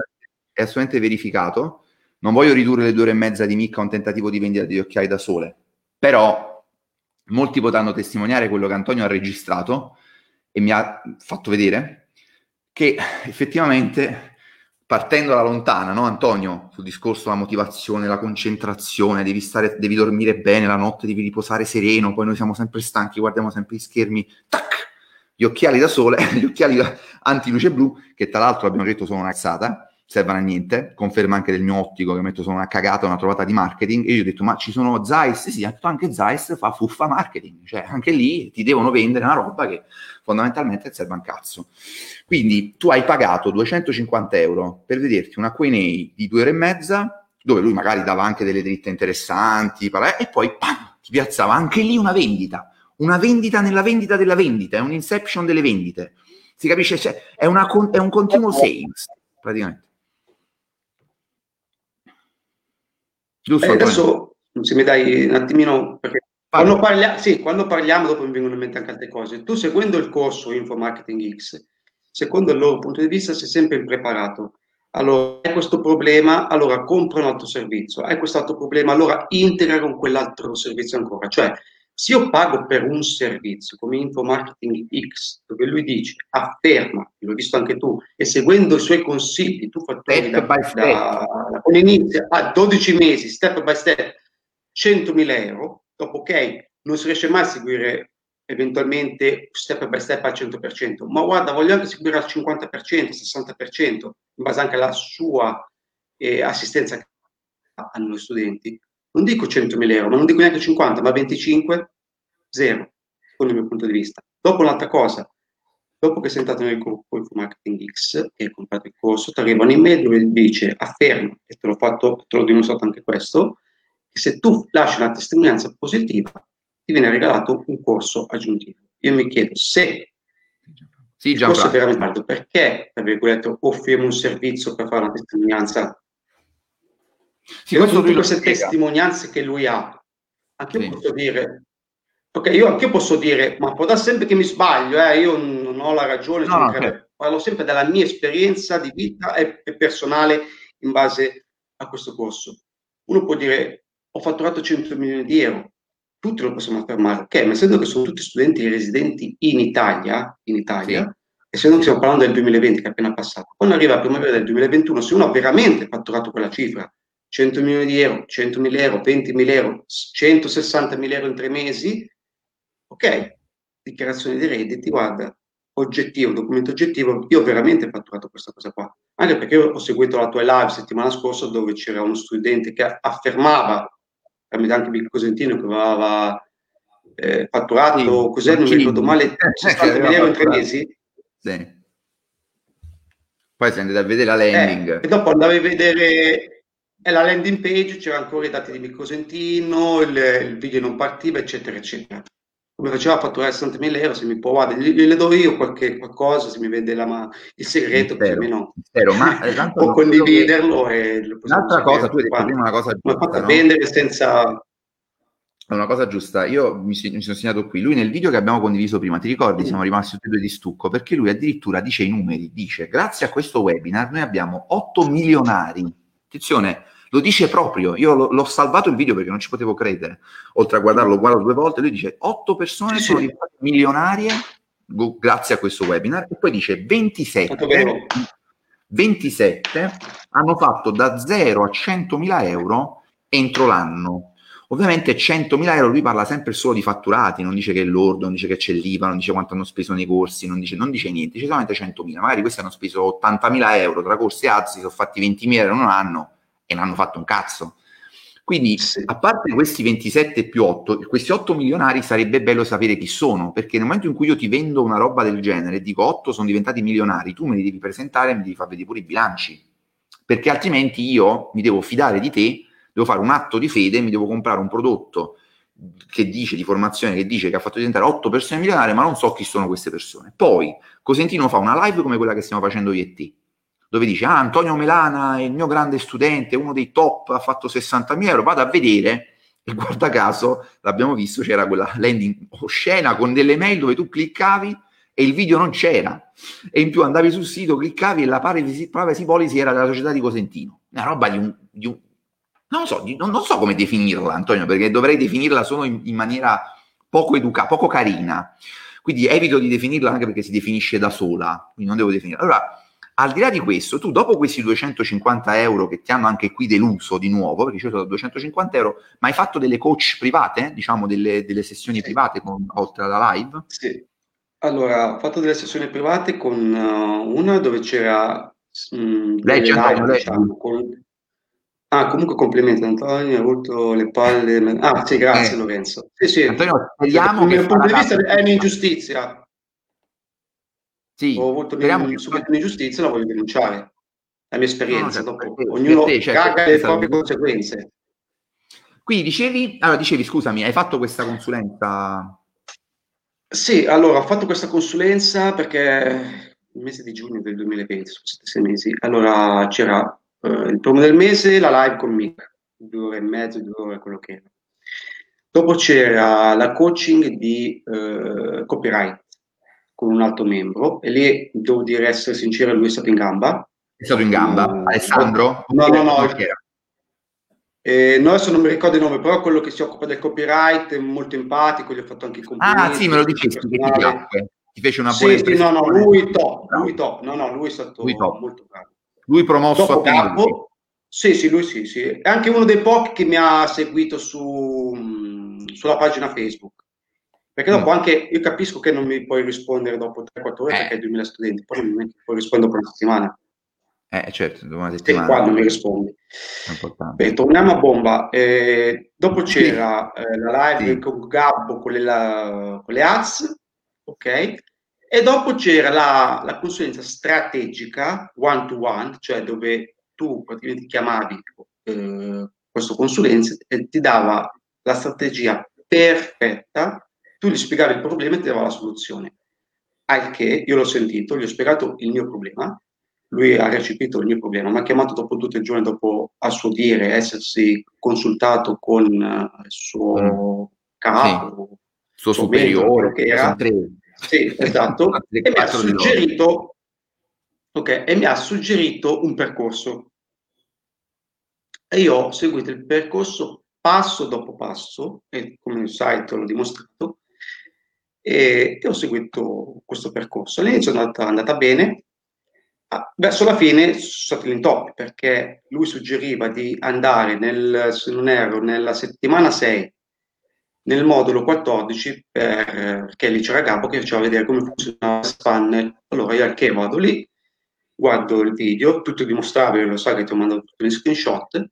è assolutamente verificato. Non voglio ridurre le due ore e mezza di Micca a un tentativo di vendita di occhiali da sole, però molti potranno testimoniare quello che Antonio ha registrato e mi ha fatto vedere che effettivamente partendo da lontana, no Antonio, sul discorso della motivazione, la concentrazione, devi, stare, devi dormire bene la notte, devi riposare sereno, poi noi siamo sempre stanchi, guardiamo sempre gli schermi, tac, gli occhiali da sole, gli occhiali anti-luce blu, che tra l'altro abbiamo detto sono una cazzata, servono a niente, conferma anche del mio ottico che metto sono una cagata, una trovata di marketing, e io ho detto ma ci sono Zeiss, sì, anche Zeiss fa fuffa marketing, cioè anche lì ti devono vendere una roba che fondamentalmente serve un cazzo. Quindi tu hai pagato 250 euro per vederti una Q&A di due ore e mezza, dove lui magari dava anche delle dritte interessanti, e poi pam, ti piazzava anche lì una vendita, una vendita nella vendita della vendita, è un inception delle vendite. Si capisce? Cioè, è, una, è un continuo sales, praticamente. Giusto, eh, adesso se mi dai un attimino, perché quando, parlia, sì, quando, parliamo, dopo mi vengono in mente anche altre cose. Tu seguendo il corso Info Marketing X, secondo il loro punto di vista sei sempre impreparato. Allora, hai questo problema, allora compra un altro servizio. Hai questo altro problema, allora integra con quell'altro servizio ancora. Cioè, se io pago per un servizio come Info Marketing X, dove lui dice afferma, l'ho visto anche tu, e seguendo i suoi consigli, tu fattori da, da, da, da inizio a 12 mesi, step by step, 100.000 euro, dopo ok, non si riesce mai a seguire eventualmente step by step al 100%, ma guarda, voglio anche seguire al 50%, 60%, in base anche alla sua eh, assistenza che hanno gli studenti, non dico 100.000 euro, ma non dico neanche 50, ma 25, zero, secondo il mio punto di vista. Dopo un'altra cosa, dopo che sei entrato nel gruppo Info Marketing X e hai comprato il corso, ti arriva un'email dove dice, afferma, e te l'ho fatto, te l'ho dimostrato anche questo, che se tu lasci una testimonianza positiva, ti viene regalato un corso aggiuntivo. Io mi chiedo se sì, il corso è veramente perché, tra virgolette, offriamo un servizio per fare una testimonianza sì, questo tutte queste testimonianze che lui ha, anche io sì. posso dire, ok, io anche posso dire, ma può dare sempre che mi sbaglio, eh, io non ho la ragione, no, okay. parlo sempre della mia esperienza di vita e, e personale in base a questo corso. Uno può dire, ho fatturato 100 milioni di euro, tutti lo possiamo affermare, ok, ma essendo che sono tutti studenti residenti in Italia, in Italia, sì. essendo che stiamo parlando del 2020 che è appena passato, quando arriva la primavera del 2021, se uno ha veramente fatturato quella cifra, 100 milioni di euro, 100 mila euro, 20 mila euro, 160 mila euro in tre mesi, ok, dichiarazione dei redditi, guarda, oggettivo, documento oggettivo, io ho veramente fatturato questa cosa qua. Anche perché io ho seguito la tua live settimana scorsa dove c'era uno studente che affermava, tramite anche Bill Cosentino, che aveva eh, fatturato, sì, cos'è, non mi ricordo male, 60 euro in tre mesi. Sì. Poi si è andato a vedere la landing. Eh, e dopo andavi a vedere eh, la landing page, c'era ancora i dati di Bill Cosentino, il, il video non partiva, eccetera, eccetera. Come faceva a fatturare 60.000 euro, se mi può, guarda, gliele do io qualche, qualcosa, se mi vede la, ma, il segreto, spero, così no. Spero, ma può condividerlo che... e Un'altra cosa, tu hai detto prima una cosa giusta, Ma no? vendere senza... È una cosa giusta, io mi, mi, sono segnato qui, lui nel video che abbiamo condiviso prima, ti ricordi, mm. siamo rimasti tutti due di stucco, perché lui addirittura dice i numeri, dice, grazie a questo webinar noi abbiamo 8 milionari, attenzione, lo dice proprio, io l'ho, l'ho, salvato il video perché non ci potevo credere, oltre a guardarlo, guardo due volte, lui dice otto persone sono diventate milionarie grazie a questo webinar e poi dice 27, 27 hanno fatto da 0 a 100.000 euro entro l'anno. Ovviamente 100.000 euro lui parla sempre solo di fatturati, non dice che è lordo, non dice che c'è l'IVA, non dice quanto hanno speso nei corsi, non dice, non dice niente, dice solamente 100.000. Magari questi hanno speso 80.000 euro tra corsi e azzi, sono fatti 20.000 euro in un anno, e non hanno fatto un cazzo. Quindi, sì. a parte questi 27 più 8, questi 8 milionari sarebbe bello sapere chi sono, perché nel momento in cui io ti vendo una roba del genere e dico 8 sono diventati milionari, tu me li devi presentare e mi devi far vedere pure i bilanci, perché altrimenti io mi devo fidare di te, devo fare un atto di fede, mi devo comprare un prodotto che dice di formazione, che dice che ha fatto diventare 8 persone milionarie, ma non so chi sono queste persone. Poi Cosentino fa una live come quella che stiamo facendo io e te dove dice ah, Antonio Melana è il mio grande studente, uno dei top, ha fatto 60.000 euro, vado a vedere e guarda caso, l'abbiamo visto, c'era quella landing oscena con delle mail dove tu cliccavi e il video non c'era. E in più andavi sul sito, cliccavi e la privacy, policy era della società di Cosentino, una roba di un, di un non, so, di, non, non, so come definirla Antonio, perché dovrei definirla solo in, in maniera poco educata, poco carina, quindi evito di definirla anche perché si definisce da sola, quindi non devo definirla. Allora, al di là di questo, tu dopo questi 250 euro che ti hanno anche qui deluso di nuovo, perché ci sono 250 euro, ma hai fatto delle coach private, diciamo delle, delle sessioni sì. private con, oltre alla live? Sì. Allora, ho fatto delle sessioni private con uh, una dove c'era... Mh, mm, leggi, Antonio, diciamo, con... Ah, comunque complimenti Antonio, ha avuto le palle... Ah, sì, grazie eh. Lorenzo. Sì, sì. Antonio, speriamo Dal mio punto di vista è un'ingiustizia sì, ho avuto speriamo... subito un'ingiustizia e la voglio denunciare. La mia esperienza, no, certo, dopo. ognuno te, certo, caga le proprie conseguenze. Quindi dicevi, allora dicevi, scusami, hai fatto questa consulenza? Sì, allora ho fatto questa consulenza perché il mese di giugno del 2020, sono stati sei mesi, allora c'era eh, il primo del mese la live con Mick, due ore e mezzo, due ore, quello che era. Dopo c'era la coaching di eh, copyright, con un altro membro e lì devo dire essere sincero lui è stato in gamba è stato in gamba uh, Alessandro? no no no eh, no, adesso non mi ricordo il nome, però quello che si occupa del copyright è molto empatico, gli ho fatto anche i complimenti. Ah, sì, me lo dici, che ti piacque, ti fece una buona Sì, sì, no, no, lui top, lui top, no, no, lui è stato lui molto bravo. Lui promosso Dopo a capo, Sì, sì, lui sì, sì. È anche uno dei pochi che mi ha seguito su, sulla pagina Facebook. Perché dopo mm. anche io capisco che non mi puoi rispondere dopo 3-4 ore eh. perché hai 2000 studenti, poi non mi puoi rispondere per una settimana. Eh, certo, dopo una settimana. E quando mi rispondi. Beh, torniamo a bomba. Eh, dopo c'era eh, la live sì. con Gabbo con le, la, con le ads, ok? E dopo c'era la, la consulenza strategica one to one, cioè dove tu praticamente chiamavi eh, questo consulenza e ti dava la strategia perfetta tu gli spiegavi il problema e ti dava la soluzione. Al che io l'ho sentito, gli ho spiegato il mio problema, lui ha recepito il mio problema, mi ha chiamato dopo tutto il giorno, dopo a suo dire, essersi consultato con uh, il suo mm. capo, sì. suo, superiore, che era. Sì, esatto, e mi ha suggerito, ok, e mi ha suggerito un percorso. E io ho seguito il percorso passo dopo passo, e come il site l'ho dimostrato, e, e ho seguito questo percorso. All'inizio è andata, andata bene, ah, verso la fine sono stati l'intoppi perché lui suggeriva di andare, nel, se non erro, nella settimana 6 nel modulo 14 per, perché lì c'era Gabo che faceva vedere come funzionava il Spanner. Allora io anche vado lì, guardo il video, tutto dimostrabile, lo sai che ti ho mandato tutti gli screenshot,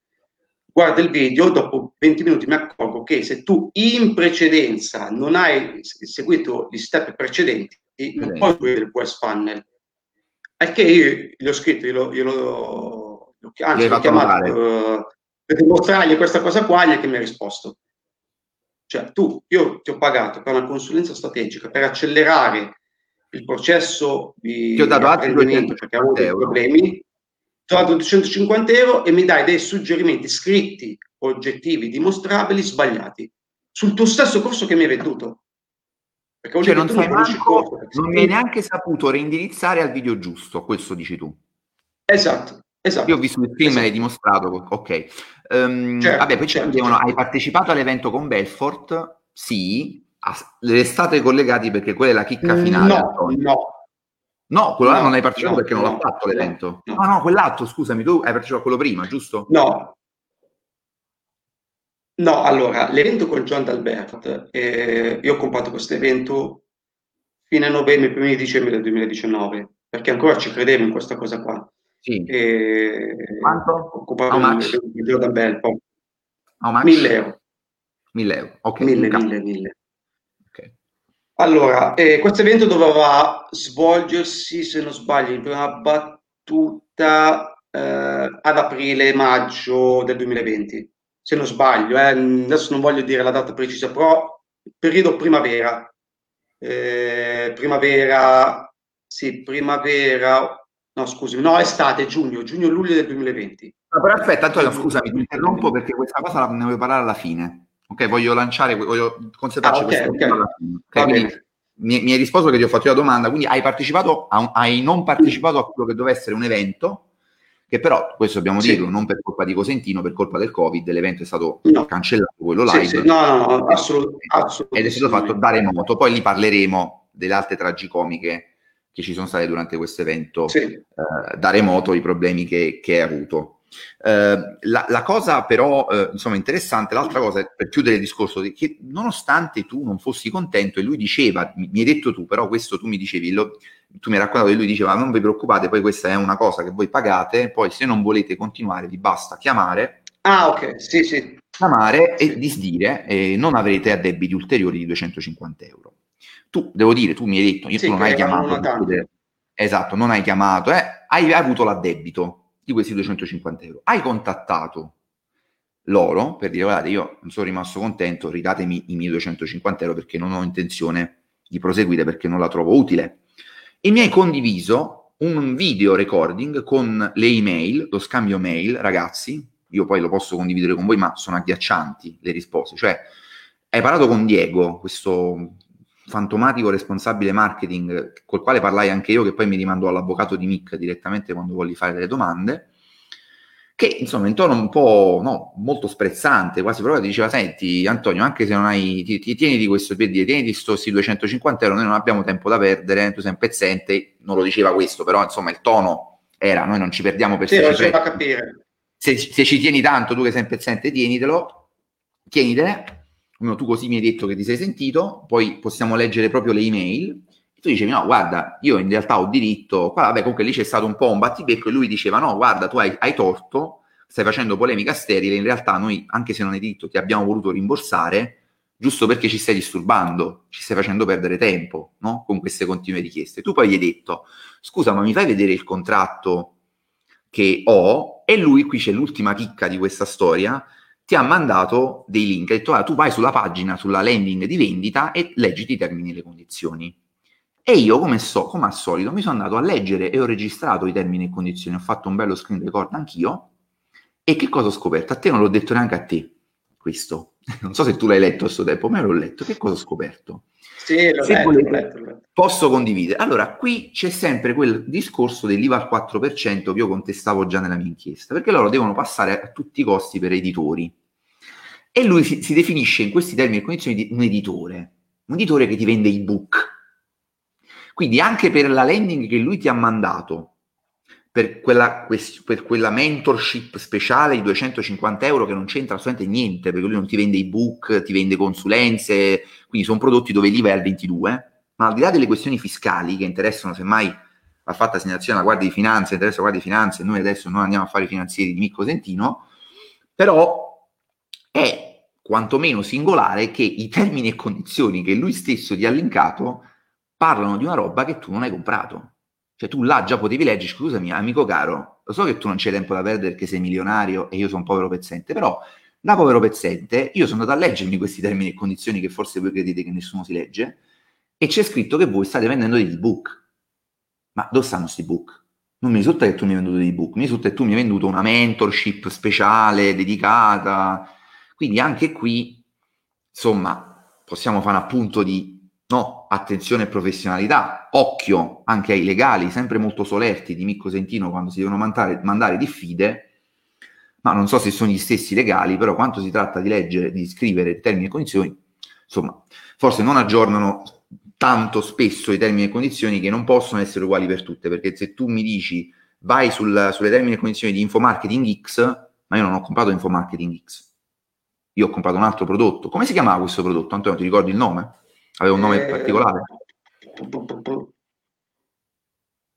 guardo il video, dopo 20 minuti mi accorgo che se tu in precedenza non hai seguito gli step precedenti, non puoi vedere il web funnel. È che io gli ho scritto, io, io l'ho, anzi, l'ho chiamato uh, per dimostrargli questa cosa qua, gli che mi ha risposto. Cioè, tu, io ti ho pagato per una consulenza strategica per accelerare il processo di ti ho dato altri perché avevo dei problemi, ti ho dato 250 euro e mi dai dei suggerimenti scritti, oggettivi, dimostrabili, sbagliati, sul tuo stesso corso che mi hai venduto. Perché cioè non, sai manco, non mi hai neanche saputo reindirizzare al video giusto, questo dici tu. Esatto, esatto. Io ho visto il film esatto. e l'hai dimostrato, ok. Um, certo, vabbè, poi certo, certo. hai partecipato all'evento con Belfort? Sì. Restate collegati perché quella è la chicca finale. No, no. No, quello no, là non hai partecipato no, perché non no, l'ha fatto l'evento. No, no, quell'altro, scusami, tu hai partecipato a quello prima, giusto? No. No, allora, l'evento con John D'Albert, eh, io ho comprato questo evento fine novembre, primi di dicembre del 2019, perché ancora ci credevo in questa cosa qua. Sì. E Quanto? Occupato il video da bel po'. How much? 1000 euro. 1000 euro, ok. 1000, 1000, 1000. Allora, eh, questo evento doveva svolgersi, se non sbaglio, in prima battuta eh, ad aprile-maggio del 2020, se non sbaglio. Eh. Adesso non voglio dire la data precisa, però periodo primavera. Eh, primavera, sì, primavera, No, scusi, no, estate, giugno, giugno-luglio del 2020. No, però aspetta, Antonio, scusami, ti interrompo perché questa cosa ne voglio parlare alla fine. Ok, voglio lanciare, voglio conservarci ah, okay, okay. Okay, mi, mi, hai risposto che ti ho fatto la domanda, quindi hai partecipato, un, hai non partecipato a quello che doveva essere un evento, che però, questo dobbiamo sì. dirlo, non per colpa di Cosentino, per colpa del Covid, l'evento è stato no. cancellato, quello live. Sì, sì. No, no, no, assolut- assolutamente. Ed è stato fatto da remoto, poi lì parleremo delle altre tragicomiche che ci sono state durante questo evento sì. eh, da remoto, i problemi che, che hai avuto. Eh, la, la, cosa però eh, insomma interessante, l'altra cosa per chiudere il discorso, che nonostante tu non fossi contento e lui diceva, mi, mi hai detto tu, però questo tu mi dicevi, lo, tu mi hai raccontato che lui diceva non vi preoccupate, poi questa è una cosa che voi pagate, poi se non volete continuare vi basta chiamare. Ah ok, sì sì. Chiamare sì. e disdire e non avrete addebiti ulteriori di 250 euro tu, devo dire, tu mi hai detto, io sì, tu non hai chiamato, esatto, non hai chiamato, eh, hai avuto l'addebito di questi 250 euro, hai contattato loro per dire guardate io non sono rimasto contento, ridatemi i miei 250 euro perché non ho intenzione di proseguire perché non la trovo utile. E mi hai condiviso un video recording con le email, lo scambio mail, ragazzi, io poi lo posso condividere con voi ma sono agghiaccianti le risposte, cioè hai parlato con Diego, questo fantomatico responsabile marketing col quale parlai anche io, che poi mi rimando all'avvocato di Mick direttamente quando voglio fare delle domande, che insomma in tono un po' no, molto sprezzante, quasi proprio diceva, senti Antonio, anche se non hai, ti, ti tieni di questo per dire, tieni di questi 250 euro, noi non abbiamo tempo da perdere, tu sei un pezzente, non lo diceva questo, però insomma il tono era, noi non ci perdiamo per sì, se. Se, se ci tieni tanto, tu che sei un pezzente, tienitelo, tienitele, almeno tu così mi hai detto che ti sei sentito, poi possiamo leggere proprio le email. E tu dicevi, no, guarda, io in realtà ho diritto, qua, vabbè, comunque lì c'è stato un po' un battibecco e lui diceva, no, guarda, tu hai, hai torto, stai facendo polemica sterile, in realtà noi, anche se non hai diritto, ti abbiamo voluto rimborsare, giusto perché ci stai disturbando, ci stai facendo perdere tempo, no? Con queste continue richieste. Tu poi gli hai detto, scusa, ma mi fai vedere il contratto che ho? E lui, qui c'è l'ultima chicca di questa storia, ti ha mandato dei link, ha detto ah, tu vai sulla pagina, sulla landing di vendita e leggiti i termini e le condizioni. E io, come, so, come al solito, mi sono andato a leggere e ho registrato i termini e condizioni, ho fatto un bello screen record anch'io, e che cosa ho scoperto? A te non l'ho detto neanche a te, questo. Non so se tu l'hai letto a questo tempo, ma l'ho letto. Che cosa ho scoperto? Sì, l'ho letto, volete, letto, letto. Posso condividere. Allora, qui c'è sempre quel discorso dell'IVA al 4% che io contestavo già nella mia inchiesta, perché loro devono passare a tutti i costi per editori. E lui si, si definisce in questi termini e condizioni di un editore, un editore che ti vende i book. Quindi anche per la landing che lui ti ha mandato, per quella, per quella, mentorship speciale di 250 euro che non c'entra assolutamente niente, perché lui non ti vende ebook, ti vende consulenze, quindi sono prodotti dove l'IVA è al 22, ma al di là delle questioni fiscali che interessano semmai la fatta segnalazione alla Guardia di Finanza, interessa la Guardia di Finanza e noi adesso non andiamo a fare i finanzieri di Micco Sentino, però è quantomeno singolare che i termini e condizioni che lui stesso ti ha linkato parlano di una roba che tu non hai comprato. Cioè tu là già potevi leggere, scusami amico caro, lo so che tu non c'hai tempo da perdere perché sei milionario e io sono un povero pezzente, però da povero pezzente io sono andato a leggermi questi termini e condizioni che forse voi credete che nessuno si legge e c'è scritto che voi state vendendo degli ebook. Ma dove stanno questi ebook? Non mi risulta che tu mi hai venduto degli ebook, mi risulta che tu mi hai venduto una mentorship speciale, dedicata. Quindi anche qui, insomma, possiamo fare un appunto di no, attenzione e professionalità, occhio anche ai legali, sempre molto solerti di Micco Sentino quando si devono mandare, mandare diffide, ma non so se sono gli stessi legali, però quando si tratta di leggere, di scrivere termini e condizioni, insomma, forse non aggiornano tanto spesso i termini e condizioni che non possono essere uguali per tutte, perché se tu mi dici vai sul, sulle termini e condizioni di Infomarketing X, ma io non ho comprato Infomarketing X, io ho comprato un altro prodotto. Come si chiamava questo prodotto? Antonio, ti ricordi il nome? Aveva un nome eh, particolare?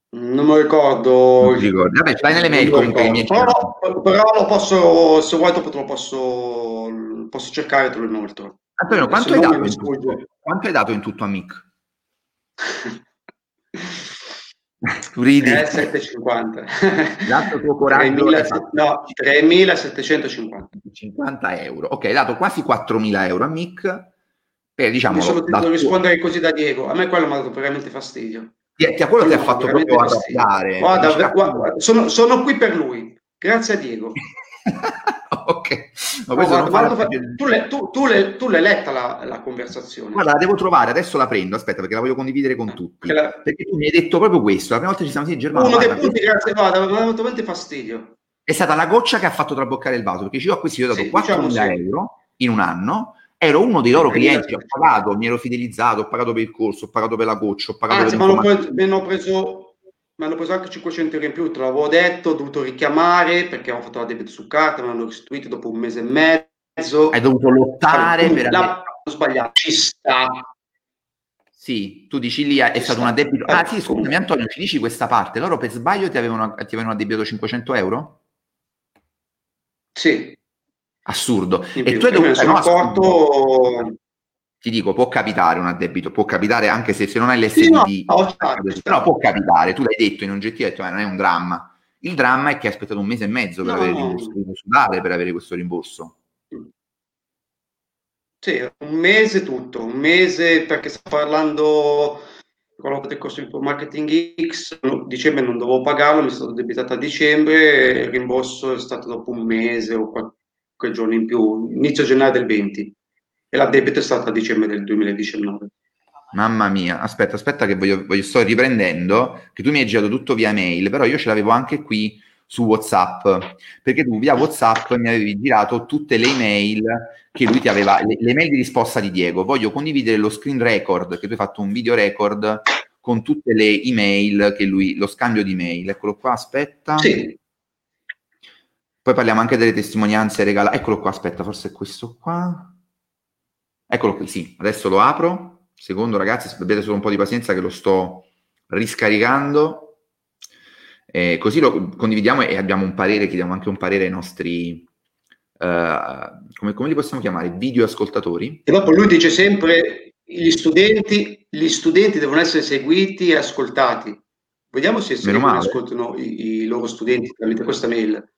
Non me lo ricordo. Non ricordi. Vabbè, vai nelle mail comunque. Però, però lo posso, se vuoi dopo te lo posso, posso cercare e te lo inoltre. Antonio, quanto hai, dato in quanto hai dato in tutto a Mick? tu ridi. 3,750. Dato tuo coraggio. 3.000, no, 3.750. 50 euro. Ok, hai dato quasi 4.000 euro a Mick eh, diciamo, solo devo rispondere così da Diego. A me quello mi ha dato veramente fastidio. Ti, ti, quello ti ha fatto proprio arrabbiare. Guarda, guarda, sono, sono qui per lui. Grazie a Diego. ok. No, guarda, guarda, tu, le, tu, tu, le, tu, l'hai letta la, la, conversazione. Guarda, la devo trovare, adesso la prendo, aspetta, perché la voglio condividere con tutti. La... Perché tu mi hai detto proprio questo, la prima volta ci siamo sentiti in Germania. Uno dei punti, grazie, guarda, mi ha dato veramente fastidio. È stata la goccia che ha fatto traboccare il vaso, perché io a questi ho dato sì, 4.000 diciamo sì. euro in un anno ero uno dei loro clienti, ho pagato, mi ero fidelizzato, ho pagato per il corso, ho pagato per la goccia, ho pagato Anzi, per mi hanno, mi hanno preso mi hanno preso anche 500 euro in più, te l'avevo detto, ho dovuto richiamare perché ho fatto la debito su carta, mi hanno restituito dopo un mese e mezzo. Hai dovuto lottare per... La... Ho sbagliato, ci sta. Sì, tu dici lì è stato un addebito. Ah sì, scusami Antonio, ci dici questa parte. Loro per sbaglio ti avevano, ti avevano addebito 500 euro? Sì assurdo. e tu hai dovuto no, accorto... Ti dico, può capitare un addebito, può capitare anche se, se non hai l'SD, sì, no, no, però può capitare, tu l'hai detto in oggettivo, detto, eh, non è un dramma. Il dramma è che hai aspettato un mese e mezzo per avere il rimborso, sudare per avere questo rimborso. Sì, un mese tutto, un mese perché sto parlando quello del costo di marketing X, dicembre non dovevo pagarlo, mi stato debitato a dicembre, il rimborso è stato dopo un mese o qualche quel giorno in più, inizio gennaio del 20 e la debito è stata a dicembre del 2019. Mamma mia, aspetta, aspetta che voglio, voglio, sto riprendendo, che tu mi hai girato tutto via mail, però io ce l'avevo anche qui su WhatsApp, perché tu via WhatsApp mi avevi girato tutte le email che lui ti aveva, le, le mail di risposta di Diego. Voglio condividere lo screen record, che tu hai fatto un video record con tutte le email che lui, lo scambio di mail. Eccolo qua, aspetta. Sì. Poi parliamo anche delle testimonianze regalate. Eccolo qua, aspetta, forse è questo qua. Eccolo qui, sì. Adesso lo apro. Secondo, ragazzi, abbiate solo un po' di pazienza che lo sto riscaricando. Eh, così lo condividiamo e abbiamo un parere, chiediamo anche un parere ai nostri... Uh, come, come, li possiamo chiamare? Video ascoltatori. E dopo lui dice sempre gli studenti, gli studenti devono essere seguiti e ascoltati. Vediamo se seguono ascoltano i, i loro studenti tramite questa mail.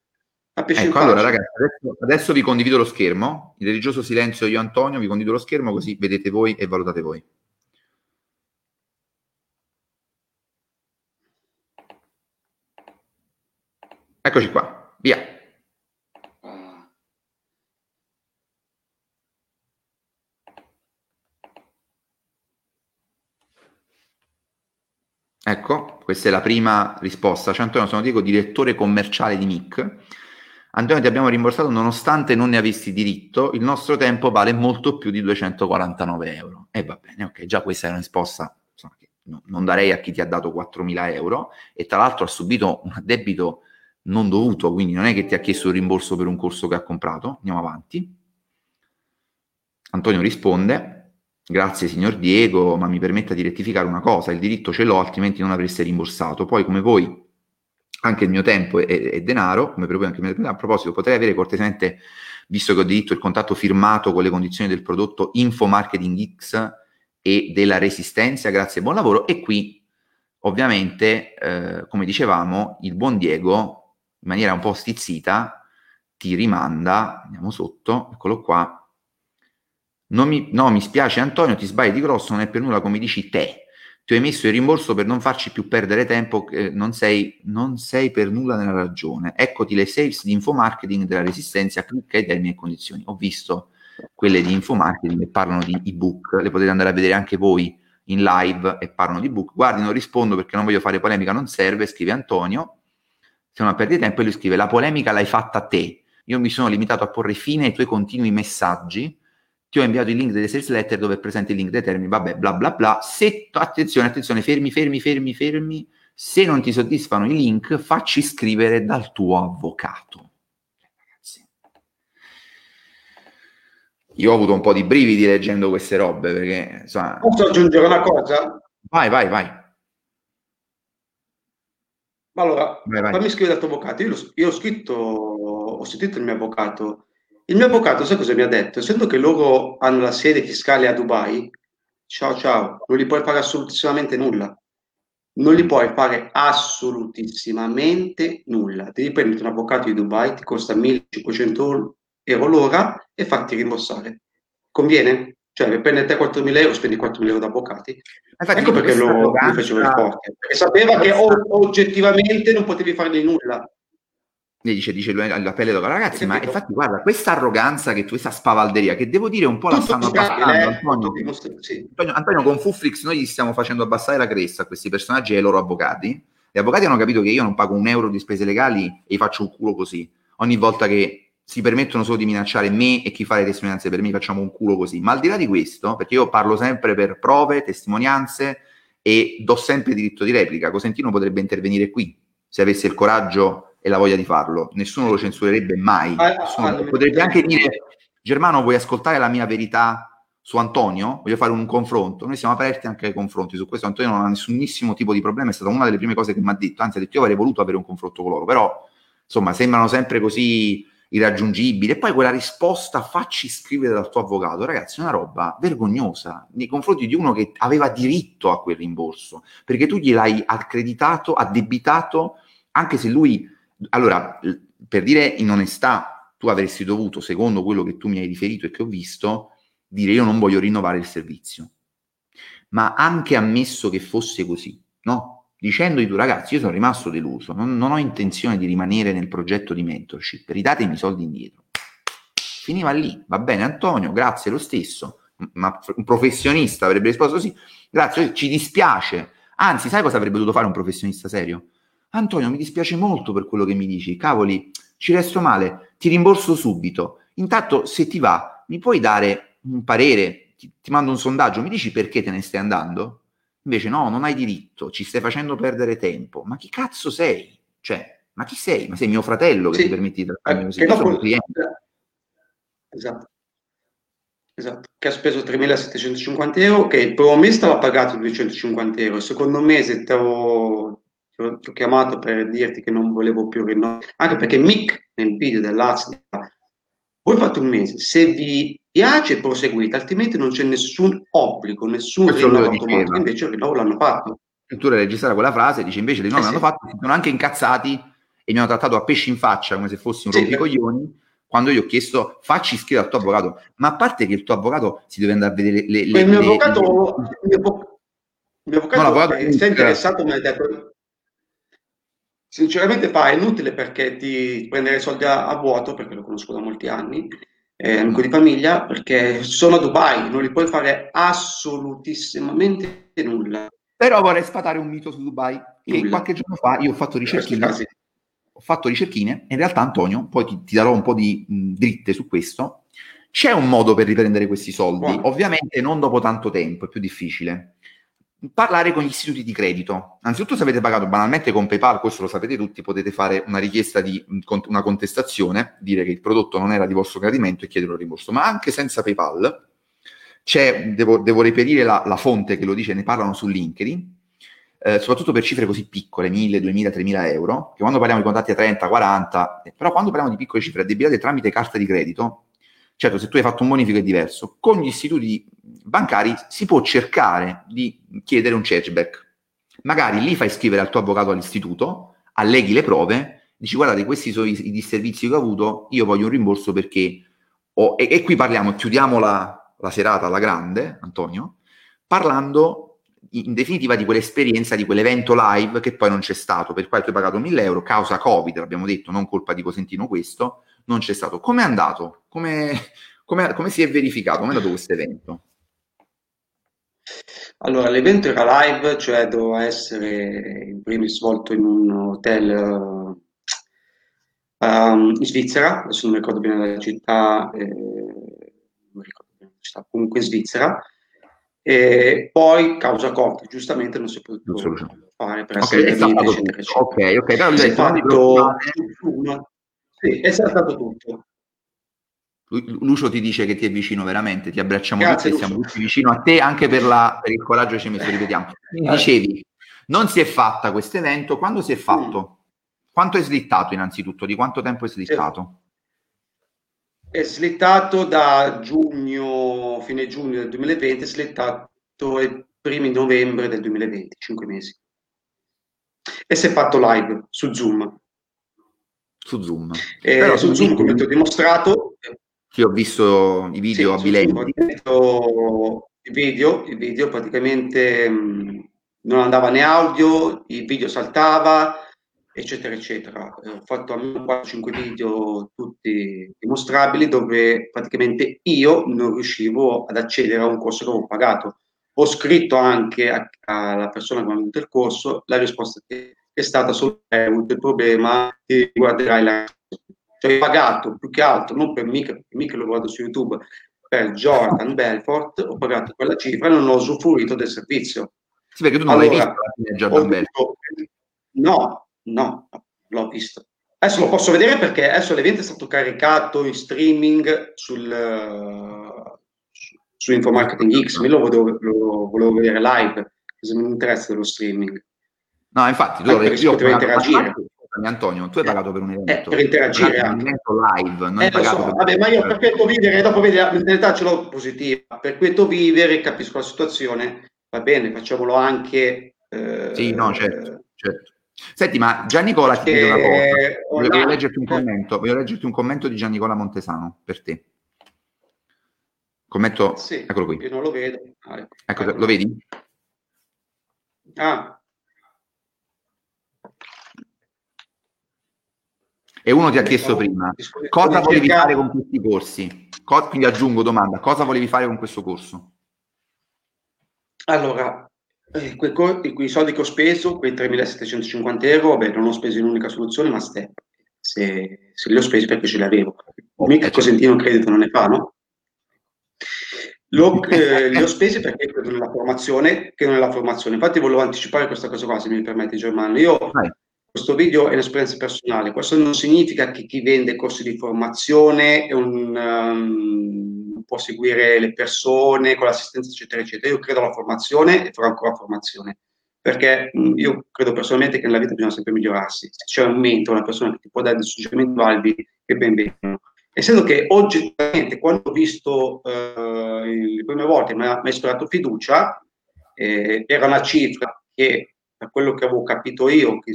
Ecco, allora ragazzi, adesso, adesso, vi condivido lo schermo, il religioso silenzio io Antonio, vi condivido lo schermo così vedete voi e valutate voi. Eccoci qua, via. Ecco, questa è la prima risposta. Ciao Antonio, sono Diego, direttore commerciale di MIC Antonio ti abbiamo rimborsato nonostante non ne avessi diritto, il nostro tempo vale molto più di 249 euro. E va bene, ok, già questa è una risposta insomma, che no, non darei a chi ti ha dato 4.000 euro e tra l'altro ha subito un debito non dovuto, quindi non è che ti ha chiesto un rimborso per un corso che ha comprato. Andiamo avanti. Antonio risponde, grazie signor Diego, ma mi permetta di rettificare una cosa, il diritto ce l'ho, altrimenti non avreste rimborsato. Poi come voi anche il mio tempo è, è denaro, come per voi anche il mio tempo. A proposito, potrei avere cortesemente, visto che ho diritto il contatto firmato con le condizioni del prodotto Info Marketing X e della resistenza, grazie, buon lavoro. E qui, ovviamente, eh, come dicevamo, il buon Diego, in maniera un po' stizzita, ti rimanda, andiamo sotto, eccolo qua, mi, no, mi spiace Antonio, ti sbagli di grosso, non è per nulla come dici te ti ho emesso il rimborso per non farci più perdere tempo, eh, non, sei, non, sei, per nulla nella ragione. Eccoti le sales di infomarketing della resistenza, clicca i termini e condizioni. Ho visto quelle di infomarketing che parlano di ebook, le potete andare a vedere anche voi in live e parlano di ebook. Guardi, non rispondo perché non voglio fare polemica, non serve, scrive Antonio. Se non perdi tempo, e lui scrive, la polemica l'hai fatta te. Io mi sono limitato a porre fine ai tuoi continui messaggi ti ho inviato il link delle sales letter dove è presente il link dei termini, vabbè, bla bla bla. Se, attenzione, attenzione, fermi, fermi, fermi, fermi. Se non ti soddisfano i link, facci scrivere dal tuo avvocato. Ragazzi. Io ho avuto un po' di brividi leggendo queste robe perché, insomma... Posso aggiungere una cosa? Vai, vai, vai. Allora, vai, vai. fammi scrivere al tuo avvocato. Io, io ho scritto, ho sentito il mio avvocato il mio avvocato, sai cosa mi ha detto? Essendo che loro hanno la sede fiscale a Dubai, ciao ciao, non gli puoi fare assolutissimamente nulla. Non gli puoi fare assolutissimamente nulla. Devi prendere un avvocato di Dubai, ti costa 1500 euro l'ora e farti rimborsare. Conviene? Cioè, per prendere te 4.000 euro, spendi 4.000 euro da avvocati. Infatti, ecco perché lo, lo facevo il forte. Perché sapeva che oggettivamente non potevi fargli nulla ne dice, dice lui alla pelle d'oca, ragazzi, ma infatti guarda, questa arroganza che tu, questa spavalderia, che devo dire un po' la stanno abbassando, eh, Antonio, Antonio, Antonio, con Fuflix noi gli stiamo facendo abbassare la cresta a questi personaggi e ai loro avvocati, gli avvocati hanno capito che io non pago un euro di spese legali e gli faccio un culo così, ogni volta che si permettono solo di minacciare me e chi fa le testimonianze per me facciamo un culo così, ma al di là di questo, perché io parlo sempre per prove, testimonianze e do sempre diritto di replica, Cosentino potrebbe intervenire qui, se avesse il coraggio e la voglia di farlo. Nessuno lo censurerebbe mai. Ah, ah, potrebbe anche dire, Germano, vuoi ascoltare la mia verità su Antonio? Voglio fare un confronto. Noi siamo aperti anche ai confronti. Su questo Antonio non ha nessunissimo tipo di problema. È stata una delle prime cose che mi ha detto. Anzi, ha detto io avrei voluto avere un confronto con loro. Però, insomma, sembrano sempre così irraggiungibili. E poi quella risposta, facci scrivere dal tuo avvocato. Ragazzi, è una roba vergognosa nei confronti di uno che aveva diritto a quel rimborso. Perché tu gliel'hai accreditato, addebitato, anche se lui allora, per dire in onestà, tu avresti dovuto, secondo quello che tu mi hai riferito e che ho visto, dire io non voglio rinnovare il servizio. Ma anche ammesso che fosse così, no? Dicendo ai tuoi ragazzi, io sono rimasto deluso, non, non ho intenzione di rimanere nel progetto di mentorship, ridatemi i soldi indietro. Finiva lì, va bene Antonio, grazie lo stesso, ma un professionista avrebbe risposto sì, grazie, ci dispiace, anzi sai cosa avrebbe dovuto fare un professionista serio? Antonio, mi dispiace molto per quello che mi dici, cavoli, ci resto male, ti rimborso subito. Intanto, se ti va, mi puoi dare un parere, ti, ti mando un sondaggio, mi dici perché te ne stai andando? Invece no, non hai diritto, ci stai facendo perdere tempo. Ma chi cazzo sei? Cioè, ma chi sei? Ma sei mio fratello che sì. ti permetti di trattarmi così? Io sono un cliente. Esatto. Esatto, che ha speso 3.750 euro, che il primo mese stava pagato 250 euro, il secondo mese te ho ti ho chiamato per dirti che non volevo più rinnovare, anche perché Mick nel video dell'ASDA, voi fate un mese, se vi piace proseguite, altrimenti non c'è nessun obbligo, nessun rinnovo automatico, invece il rinnovo l'hanno fatto. E tu l'hai registrata quella frase, dice invece di no, eh l'hanno sì. fatto, si sono anche incazzati e mi hanno trattato a pesci in faccia come se fossi un sì, rompicoglioni quando io ho chiesto facci iscrivere al tuo avvocato, ma a parte che il tuo avvocato si deve andare a vedere le... le, il mio avvocato, le... il mio avvocato, no, si è interessato, mi ha detto Sinceramente fa, è inutile perché ti prendere soldi a, a, vuoto, perché lo conosco da molti anni, è amico di famiglia, perché sono a Dubai, non gli puoi fare assolutissimamente nulla. Però vorrei sfatare un mito su Dubai, che nulla. qualche giorno fa io ho fatto ricerchine, ho fatto ricerchine, in realtà Antonio, poi ti, ti darò un po' di mh, dritte su questo, c'è un modo per riprendere questi soldi, wow. ovviamente non dopo tanto tempo, è più difficile parlare con gli istituti di credito. Anzitutto se avete pagato banalmente con PayPal, questo lo sapete tutti, potete fare una richiesta di una contestazione, dire che il prodotto non era di vostro gradimento e chiedere un rimborso, ma anche senza PayPal c'è, devo, devo reperire la, la, fonte che lo dice, ne parlano su LinkedIn, eh, soprattutto per cifre così piccole, 1000, 2000, 3000 euro, che quando parliamo di contatti a 30, 40, eh, però quando parliamo di piccole cifre addebitate tramite carta di credito, certo se tu hai fatto un bonifico è diverso, con gli istituti bancari si può cercare di chiedere un chargeback. Magari lì fai scrivere al tuo avvocato all'istituto, alleghi le prove, dici guardate questi sono i, disservizi che ho avuto, io voglio un rimborso perché ho... E, e qui parliamo, chiudiamo la, la serata alla grande, Antonio, parlando in definitiva di quell'esperienza, di quell'evento live che poi non c'è stato, per quale tu hai pagato 1000 euro, causa Covid, l'abbiamo detto, non colpa di Cosentino questo, non c'è stato. Come è andato? Come, come, come si è verificato? Come è andato questo evento? Allora, l'evento era live, cioè doveva essere in primis svolto in un hotel um, in Svizzera, adesso non mi ricordo bene la città, eh, non ricordo bene la città, comunque in Svizzera, e poi causa Covid, giustamente non si è potuto fare per essere okay, eccetera, eccetera. Ok, ok, però lui è fatto... Sì, è stato tutto. Lucio ti dice che ti è vicino veramente, ti abbracciamo Grazie, tutti, siamo tutti vicino a te anche per, la, per il coraggio che ci hai messo, ripetiamo. Quindi dicevi, non si è fatta questo evento, quando si è fatto? Quanto è slittato innanzitutto? Di quanto tempo è slittato? È slittato da giugno, fine giugno del 2020, è slittato ai primi novembre del 2020, 5 mesi. E si è fatto live su Zoom. Su Zoom. Eh, su Zoom, come ti ho dimostrato, sì, ho visto i video sì, avvilenti. I video, i video praticamente mh, non andava né audio, il video saltava, eccetera, eccetera. Eh, ho fatto almeno 4-5 video tutti dimostrabili dove praticamente io non riuscivo ad accedere a un corso che avevo pagato. Ho scritto anche a, alla persona che mi ha avuto il corso, la risposta è stata solo che hai avuto il problema, ti guarderai la cioè ho pagato più che altro, non per Mica, perché Mica lo guardo su YouTube, per Jordan Belfort, ho pagato quella cifra e non ho usufruito del servizio. Sì, perché tu non allora, l'hai visto Jordan Belfort? No, no, l'ho visto. Adesso lo posso vedere perché adesso l'evento è stato caricato in streaming sul, uh, su Infomarketing X, me lo volevo, lo volevo vedere live, se mi interessa dello streaming. No, infatti, tu allora, io potevo interagire. Antonio, tu hai pagato per un evento. Eh, per interagire un evento live, non eh, hai pagato so. per Vabbè, ma io per questo vivere, dopo vedi la mentalità ce l'ho positiva, per questo vivere capisco la situazione, va bene, facciamolo anche... Eh, sì, no, certo, certo. Senti, ma Giannicola ti chiede una cosa. Voglio, leggerti un commento, voglio leggerti un commento di Giannicola Montesano per te. Commento, sì, eccolo qui. Io non lo vedo. Ah, ecco, ecco, lo vedi? Ah, E uno ti ha chiesto prima, cosa volevi fare con questi corsi? quindi aggiungo domanda, cosa volevi fare con questo corso? Allora, eh, quei, quei, soldi che ho speso, quei 3.750 euro, beh, non ho speso in un'unica soluzione, ma step. Se, se li ho spesi perché ce li avevo. Oh, Mica certo. Cosentino credito non ne fa, no? Lo, eh, li ho spesi perché credo nella formazione, che non è la formazione. Infatti volevo anticipare questa cosa qua, se mi permetti Germano. Io Vai questo video è un'esperienza personale, questo non significa che chi vende corsi di formazione un, um, può seguire le persone con l'assistenza, eccetera, eccetera. Io credo alla formazione e farò ancora formazione, perché mh, io credo personalmente che nella vita bisogna sempre migliorarsi. Se c'è un mentore, una persona che ti può dare dei suggerimenti validi, che ben vengono. Essendo che oggettivamente, quando ho visto uh, le prime volte, mi ha ispirato fiducia, eh, era una cifra che da quello che avevo capito io, che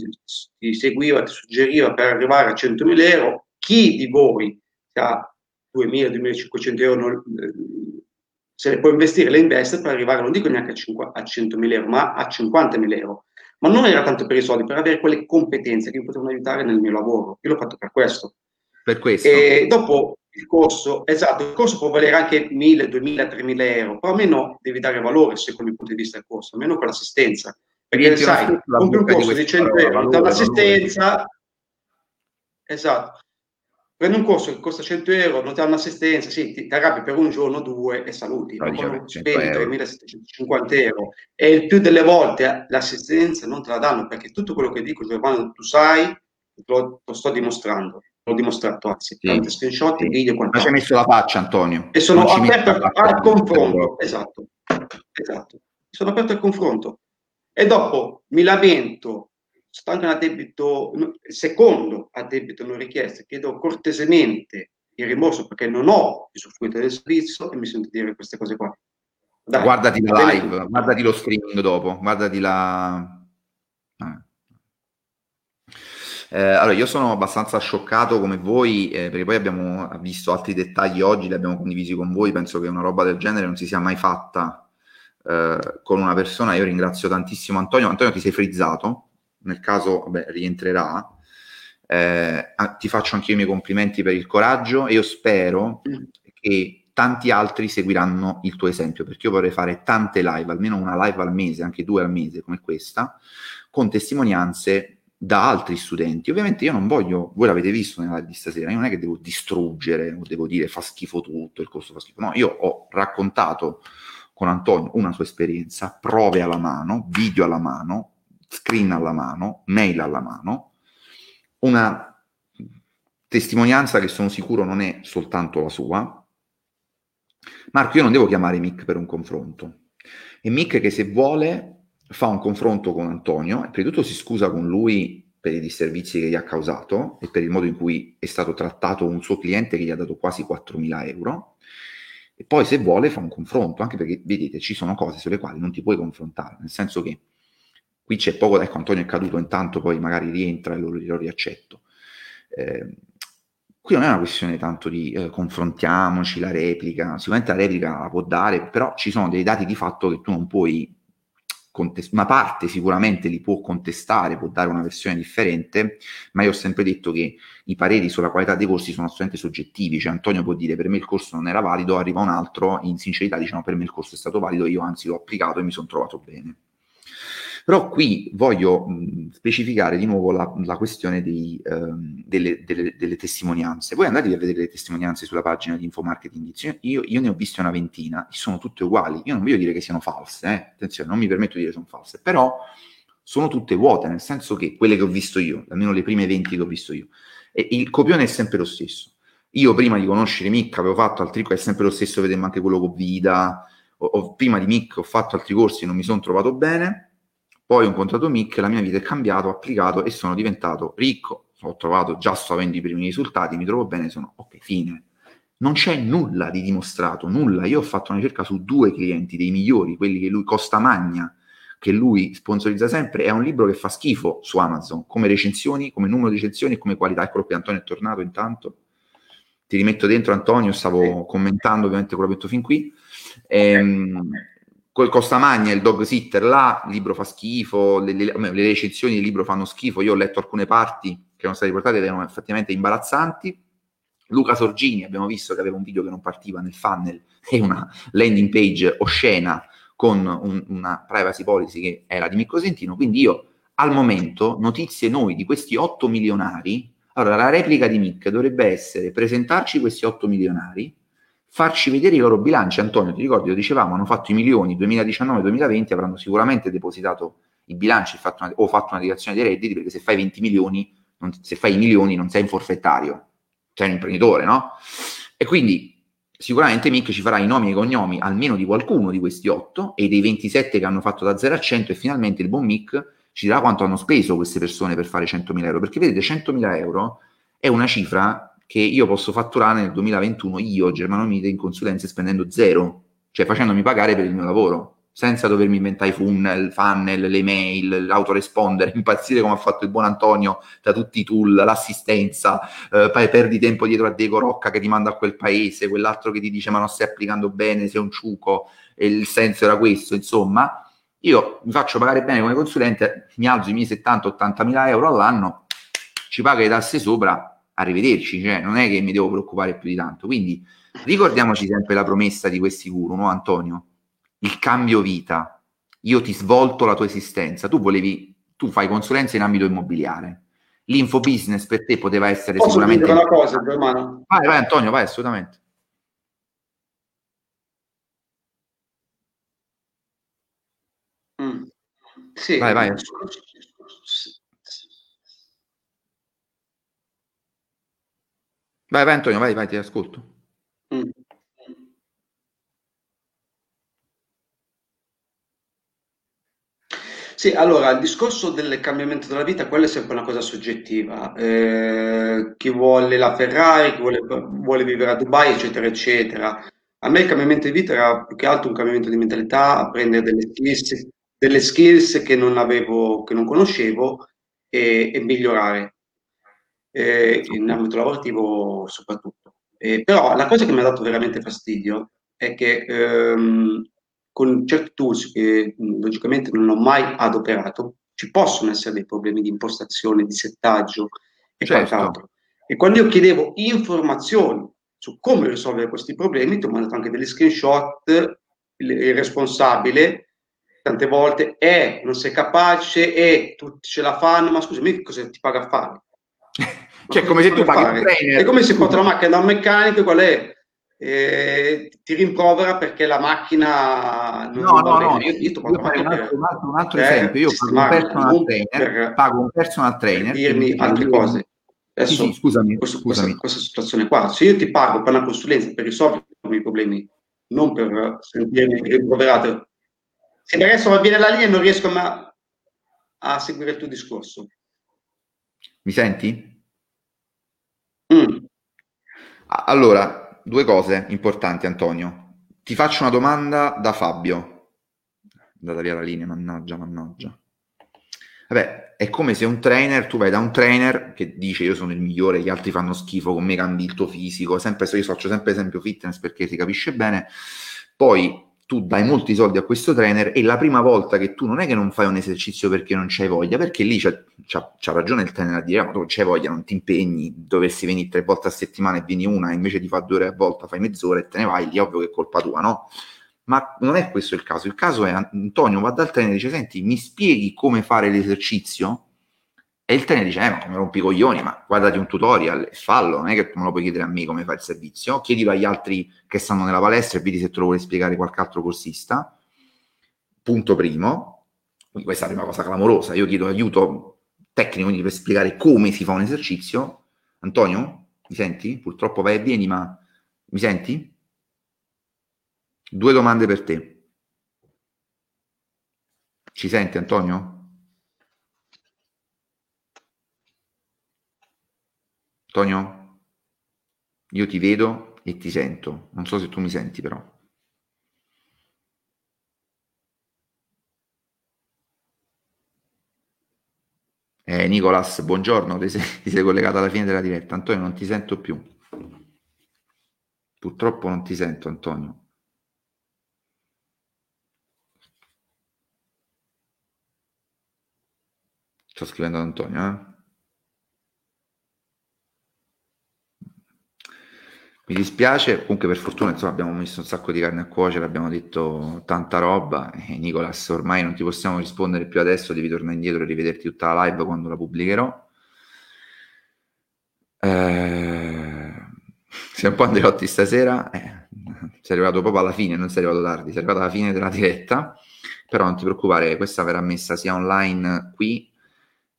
ti seguiva, ti suggeriva per arrivare a 100.000 euro, chi di voi che ha 2.000-2.500 euro eh, se le può investire, le investe per arrivare, non dico neanche a, 100.000 euro, ma a 50.000 euro. Ma non era tanto per i soldi, per avere quelle competenze che mi potevano aiutare nel mio lavoro. Io l'ho fatto per questo. Per questo. E dopo il corso, esatto, il corso può valere anche 1.000, 2.000, 3.000 euro, però almeno devi dare valore secondo il punto di vista del corso, almeno con l'assistenza. Perché sai, compri un corso di 100 euro dall'assistenza, esatto, prendi un corso che costa 100 euro, non ti ha un'assistenza, sì, ti, ti arrabbi per un giorno, due e saluti. Ma quando spendi 3.750 euro e il più delle volte l'assistenza non te la danno perché tutto quello che dico, Giovanni, tu sai, lo, lo sto dimostrando l'ho dimostrato anzi, sì, tante screenshot, sì. video, quanto. Ma ci hai messo la faccia, Antonio. E sono aperto al confronto, esatto, esatto. Sono aperto al confronto. E dopo mi lamento, stando a debito, secondo a debito non richiesto, chiedo cortesemente il rimborso perché non ho usufruito del servizio e mi sento dire queste cose qua. Dai, guardati la live, guardati lo streaming dopo, guardati la... Ah. Eh, allora, io sono abbastanza scioccato come voi, eh, perché poi abbiamo visto altri dettagli oggi, li abbiamo condivisi con voi, penso che una roba del genere non si sia mai fatta eh, con una persona. Io ringrazio tantissimo Antonio. Antonio, ti sei frizzato, nel caso vabbè, rientrerà. Eh, ti faccio anche i miei complimenti per il coraggio e io spero mm. che tanti altri seguiranno il tuo esempio, perché io vorrei fare tante live, almeno una live al mese, anche due al mese come questa, con testimonianze da altri studenti. Ovviamente io non voglio, voi l'avete visto nella di stasera, io non è che devo distruggere o devo dire fa schifo tutto, il corso fa schifo. No, io ho raccontato con Antonio una sua esperienza, prove alla mano, video alla mano, screen alla mano, mail alla mano, una testimonianza che sono sicuro non è soltanto la sua. Marco, io non devo chiamare Mick per un confronto. E Mick che se vuole fa un confronto con Antonio e prima di tutto si scusa con lui per i disservizi che gli ha causato e per il modo in cui è stato trattato un suo cliente che gli ha dato quasi 4.000 euro e poi se vuole fa un confronto, anche perché vedete ci sono cose sulle quali non ti puoi confrontare, nel senso che qui c'è poco, ecco Antonio è caduto intanto poi magari rientra e lo, lo riaccetto. Eh, qui non è una questione tanto di eh, confrontiamoci, la replica, sicuramente la replica la può dare, però ci sono dei dati di fatto che tu non puoi contest- una parte sicuramente li può contestare, può dare una versione differente, ma io ho sempre detto che i pareri sulla qualità dei corsi sono assolutamente soggettivi, cioè Antonio può dire per me il corso non era valido, arriva un altro, in sincerità dice no per me il corso è stato valido, io anzi l'ho applicato e mi sono trovato bene. Però qui voglio mh, specificare di nuovo la, la questione dei, ehm, delle, delle, delle, testimonianze. Voi andate a vedere le testimonianze sulla pagina di Infomarketing io, io, ne ho viste una ventina, sono tutte uguali. Io non voglio dire che siano false, eh? attenzione, non mi permetto di dire che sono false, però sono tutte vuote, nel senso che quelle che ho visto io, almeno le prime 20 che ho visto io, e il copione è sempre lo stesso. Io prima di conoscere Mick avevo fatto altri corsi, è sempre lo stesso, vedemmo anche quello con Vida, o, o, prima di Mick ho fatto altri corsi e non mi sono trovato bene, poi ho incontrato Mick, la mia vita è cambiata, ho applicato e sono diventato ricco. Ho trovato, già sto avendo i primi risultati, mi trovo bene, sono ok, fine. Non c'è nulla di dimostrato, nulla. Io ho fatto una ricerca su due clienti, dei migliori, quelli che lui costa magna, che lui sponsorizza sempre. È un libro che fa schifo su Amazon, come recensioni, come numero di recensioni e come qualità. Eccolo qui, Antonio è tornato intanto. Ti rimetto dentro, Antonio, stavo commentando ovviamente quello che ho detto fin qui. Ehm, okay col Costamagna, il dog sitter là, il libro fa schifo, le, le, le, recensioni del libro fanno schifo, io ho letto alcune parti che erano state portate ed erano effettivamente imbarazzanti. Luca Sorgini, abbiamo visto che aveva un video che non partiva nel funnel e una landing page oscena con un, una privacy policy che era di Mirko Sentino, quindi io al momento notizie noi di questi 8 milionari, allora la replica di Mick dovrebbe essere presentarci questi 8 milionari, farci vedere i loro bilanci. Antonio, ti ricordi, lo dicevamo, hanno fatto i milioni 2019-2020, avranno sicuramente depositato i bilanci fatto una, o fatto una dichiarazione dei redditi, perché se fai 20 milioni, non, se fai i milioni non sei un forfettario, sei un imprenditore, no? E quindi sicuramente Mick ci farà i nomi e i cognomi almeno di qualcuno di questi 8 e dei 27 che hanno fatto da 0 a 100 e finalmente il buon Mick ci dirà quanto hanno speso queste persone per fare 100.000 euro, perché vedete 100.000 euro è una cifra che io posso fatturare nel 2021 io, Germano Mite, in consulenze spendendo zero, cioè facendomi pagare per il mio lavoro, senza dovermi inventare i funnel, funnel, le mail, l'autorespondere, impazzire come ha fatto il buon Antonio da tutti i tool, l'assistenza, eh, poi perdi tempo dietro a Diego Rocca che ti manda a quel paese, quell'altro che ti dice ma non stai applicando bene, sei un ciuco, e il senso era questo, insomma. Io mi faccio pagare bene come consulente, mi alzo i miei 70-80 mila euro all'anno, ci paga le tasse sopra, arrivederci, cioè non è che mi devo preoccupare più di tanto. Quindi ricordiamoci sempre la promessa di questi guru, no Antonio? Il cambio vita. Io ti svolto la tua esistenza. Tu volevi, tu fai consulenza in ambito immobiliare l'info business per te poteva essere Posso sicuramente... dire una cosa, Germano? Vai, vai Antonio, vai assolutamente. Mm. Sì. Vai, vai. Vai, vai Antonio, vai, vai, ti ascolto. Mm. Sì, allora il discorso del cambiamento della vita, quella è sempre una cosa soggettiva. Eh, chi vuole la Ferrari, chi vuole, vuole vivere a Dubai, eccetera, eccetera. A me il cambiamento di vita era più che altro un cambiamento di mentalità, apprendere delle skills, delle skills che non avevo, che non conoscevo e, e migliorare eh, in ambito lavorativo soprattutto. Eh, però la cosa che mi ha dato veramente fastidio è che ehm, con certi tools che logicamente non ho mai adoperato, ci possono essere dei problemi di impostazione, di settaggio e certo. quant'altro. E quando io chiedevo informazioni su come risolvere questi problemi, ti ho mandato anche degli screenshot, il, il responsabile tante volte è, non sei capace, e tutti ce la fanno, ma scusami, cosa ti paga a fare? cioè, come se tu paghi un trainer. È come se porta la macchina da un meccanico qual è? eh, ti rimprovera perché la macchina non no, no, no, io, io, io un, altro, un, altro, un altro esempio. Io pago un personal trainer pago un personal trainer per dirmi altre cose. adesso sì, sì, scusami, questo, scusami. Questa, questa, situazione qua. Se io ti pago per una consulenza per risolvere i problemi non per sentirmi rimproverato se adesso va bene la linea non riesco a, a seguire il tuo discorso mi senti? Mm. allora due cose importanti, Antonio. Ti faccio una domanda da Fabio. Andata via la linea, mannaggia, mannaggia. Vabbè, è come se un trainer, tu vai da un trainer che dice io sono il migliore, gli altri fanno schifo, con me cambi il tuo fisico, sempre, io faccio sempre esempio fitness perché si capisce bene, poi tu dai molti soldi a questo trainer e la prima volta che tu non è che non fai un esercizio perché non c'hai voglia, perché lì c'ha, c'ha, c'ha ragione il trainer a dire ma tu c'hai voglia, non ti impegni, dovessi venire tre volte a settimana e vieni una, invece di fare due ore a volta fai mezz'ora e te ne vai, lì ovvio che è colpa tua, no? Ma non è questo il caso, il caso è Antonio va dal trainer e dice senti mi spieghi come fare l'esercizio? E il trainer dice, eh, ma mi rompi i coglioni, ma guardati un tutorial e fallo, non è che me lo puoi chiedere a me come fa il servizio, chiedilo agli altri che stanno nella palestra e vedi se te lo vuole spiegare qualche altro corsista. Punto primo, quindi questa è una cosa clamorosa, io chiedo aiuto tecnico quindi per spiegare come si fa un esercizio. Antonio, mi senti? Purtroppo vai e vieni, ma mi senti? Due domande per te. Ci senti Antonio? Antonio, io ti vedo e ti sento. Non so se tu mi senti però. Eh, Nicolas, buongiorno, ti sei, ti sei collegato alla fine della diretta. Antonio, non ti sento più. Purtroppo non ti sento, Antonio. Sto scrivendo ad Antonio, eh? Mi dispiace, comunque per fortuna insomma, abbiamo messo un sacco di carne a cuocere, abbiamo detto tanta roba e Nicolas ormai non ti possiamo rispondere più adesso, devi tornare indietro e rivederti tutta la live quando la pubblicherò. Eh, sei un po' Andreotti stasera, eh, sei arrivato proprio alla fine, non sei arrivato tardi, sei arrivato alla fine della diretta, però non ti preoccupare, questa verrà messa sia online qui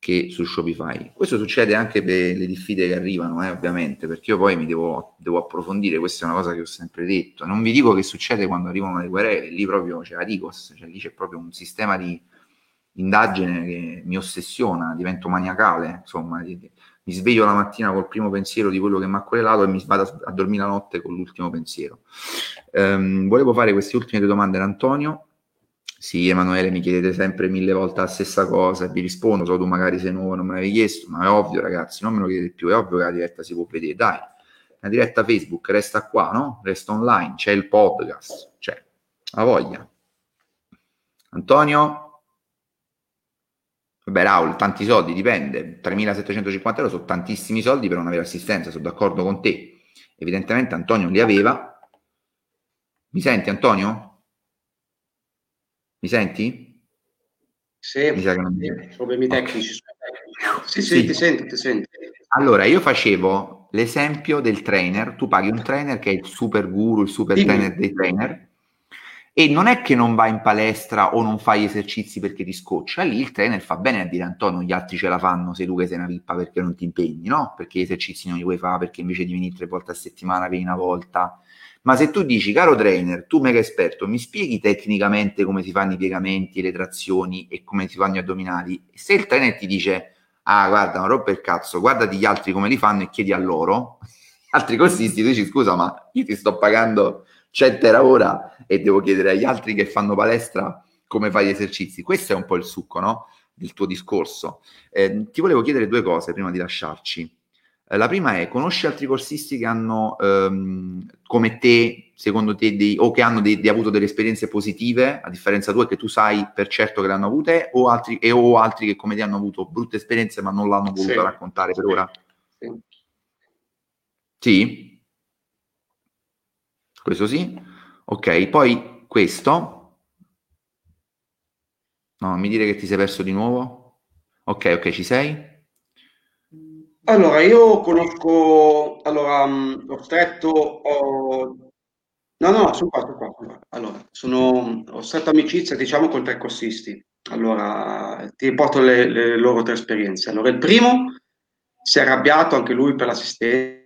che su Shopify. Questo succede anche per le diffide che arrivano, eh, ovviamente, perché io poi mi devo, devo, approfondire, questa è una cosa che ho sempre detto. Non vi dico che succede quando arrivano le querele, lì proprio c'è la DICOS, cioè lì c'è proprio un sistema di indagine che mi ossessiona, divento maniacale, insomma, mi sveglio la mattina col primo pensiero di quello che mi ha querelato e mi vado a, dormire la notte con l'ultimo pensiero. Um, volevo fare queste ultime due domande ad Antonio sì, Emanuele, mi chiedete sempre mille volte la stessa cosa e vi rispondo, so tu magari sei nuovo, non me l'avevi chiesto, ma è ovvio ragazzi, non me lo chiedete più, è ovvio che la diretta si può vedere, dai, la diretta Facebook resta qua, no? Resta online, c'è il podcast, c'è, la voglia. Antonio? Vabbè, Raul, tanti soldi, dipende, 3.750 euro sono tantissimi soldi per non avere assistenza, sono d'accordo con te. Evidentemente Antonio li aveva. Mi senti Antonio? Mi senti? Sì, mi sa che non mi... problemi tecnici. Sì, sì, sì, ti sento, ti sento. Allora, io facevo l'esempio del trainer, tu paghi un trainer che è il super guru, il super Dimmi. trainer dei trainer, e non è che non vai in palestra o non fai esercizi perché ti scoccia, lì il trainer fa bene a dire Antonio, gli altri ce la fanno, sei tu che sei una pippa perché non ti impegni, no? Perché gli esercizi non li vuoi fare, perché invece di venire tre volte a settimana vieni una volta. Ma se tu dici, caro trainer, tu mega esperto, mi spieghi tecnicamente come si fanno i piegamenti, le trazioni e come si fanno gli addominali, se il trainer ti dice, ah guarda, non rompe il cazzo, guardati gli altri come li fanno e chiedi a loro, altri corsisti, tu dici scusa ma io ti sto pagando 100 euro ora e devo chiedere agli altri che fanno palestra come fai gli esercizi. Questo è un po' il succo, no? Del tuo discorso. Eh, ti volevo chiedere due cose prima di lasciarci. Eh, la prima è, conosci altri corsisti che hanno, ehm, come te, secondo te, dei, o che hanno dei, dei, avuto delle esperienze positive, a differenza tua, che tu sai per certo che le hanno avute, o altri, e, o altri che come te hanno avuto brutte esperienze ma non l'hanno voluto sì. raccontare per ora? Sì. Sì? Questo sì. Ok, poi questo. No, mi dire che ti sei perso di nuovo. Ok, ok, ci sei? Allora, io conosco, allora, mm, ho stretto, ho... no, no, sono qua, sono qua. Allora, sono, ho stretto amicizia, diciamo, con tre corsisti. Allora, ti riporto le, le loro tre esperienze. Allora, il primo si è arrabbiato anche lui per l'assistenza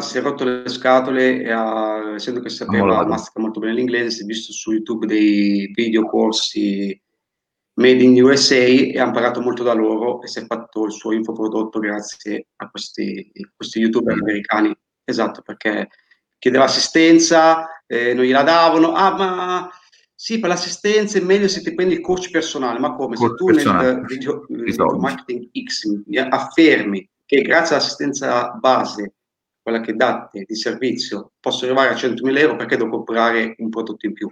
si è rotto le scatole e ha, essendo che sapeva mastica molto bene l'inglese, si è visto su YouTube dei video corsi made in USA e ha imparato molto da loro e si è fatto il suo infoprodotto grazie a questi, questi youtuber americani. Esatto, perché chiedeva assistenza, eh, non gliela davano, ah ma sì, per l'assistenza è meglio se ti prendi il coach personale, ma come? Coach se tu personale. nel video, video marketing X affermi che grazie all'assistenza base quella che date di servizio, posso arrivare a 100.000 euro perché devo comprare un prodotto in più.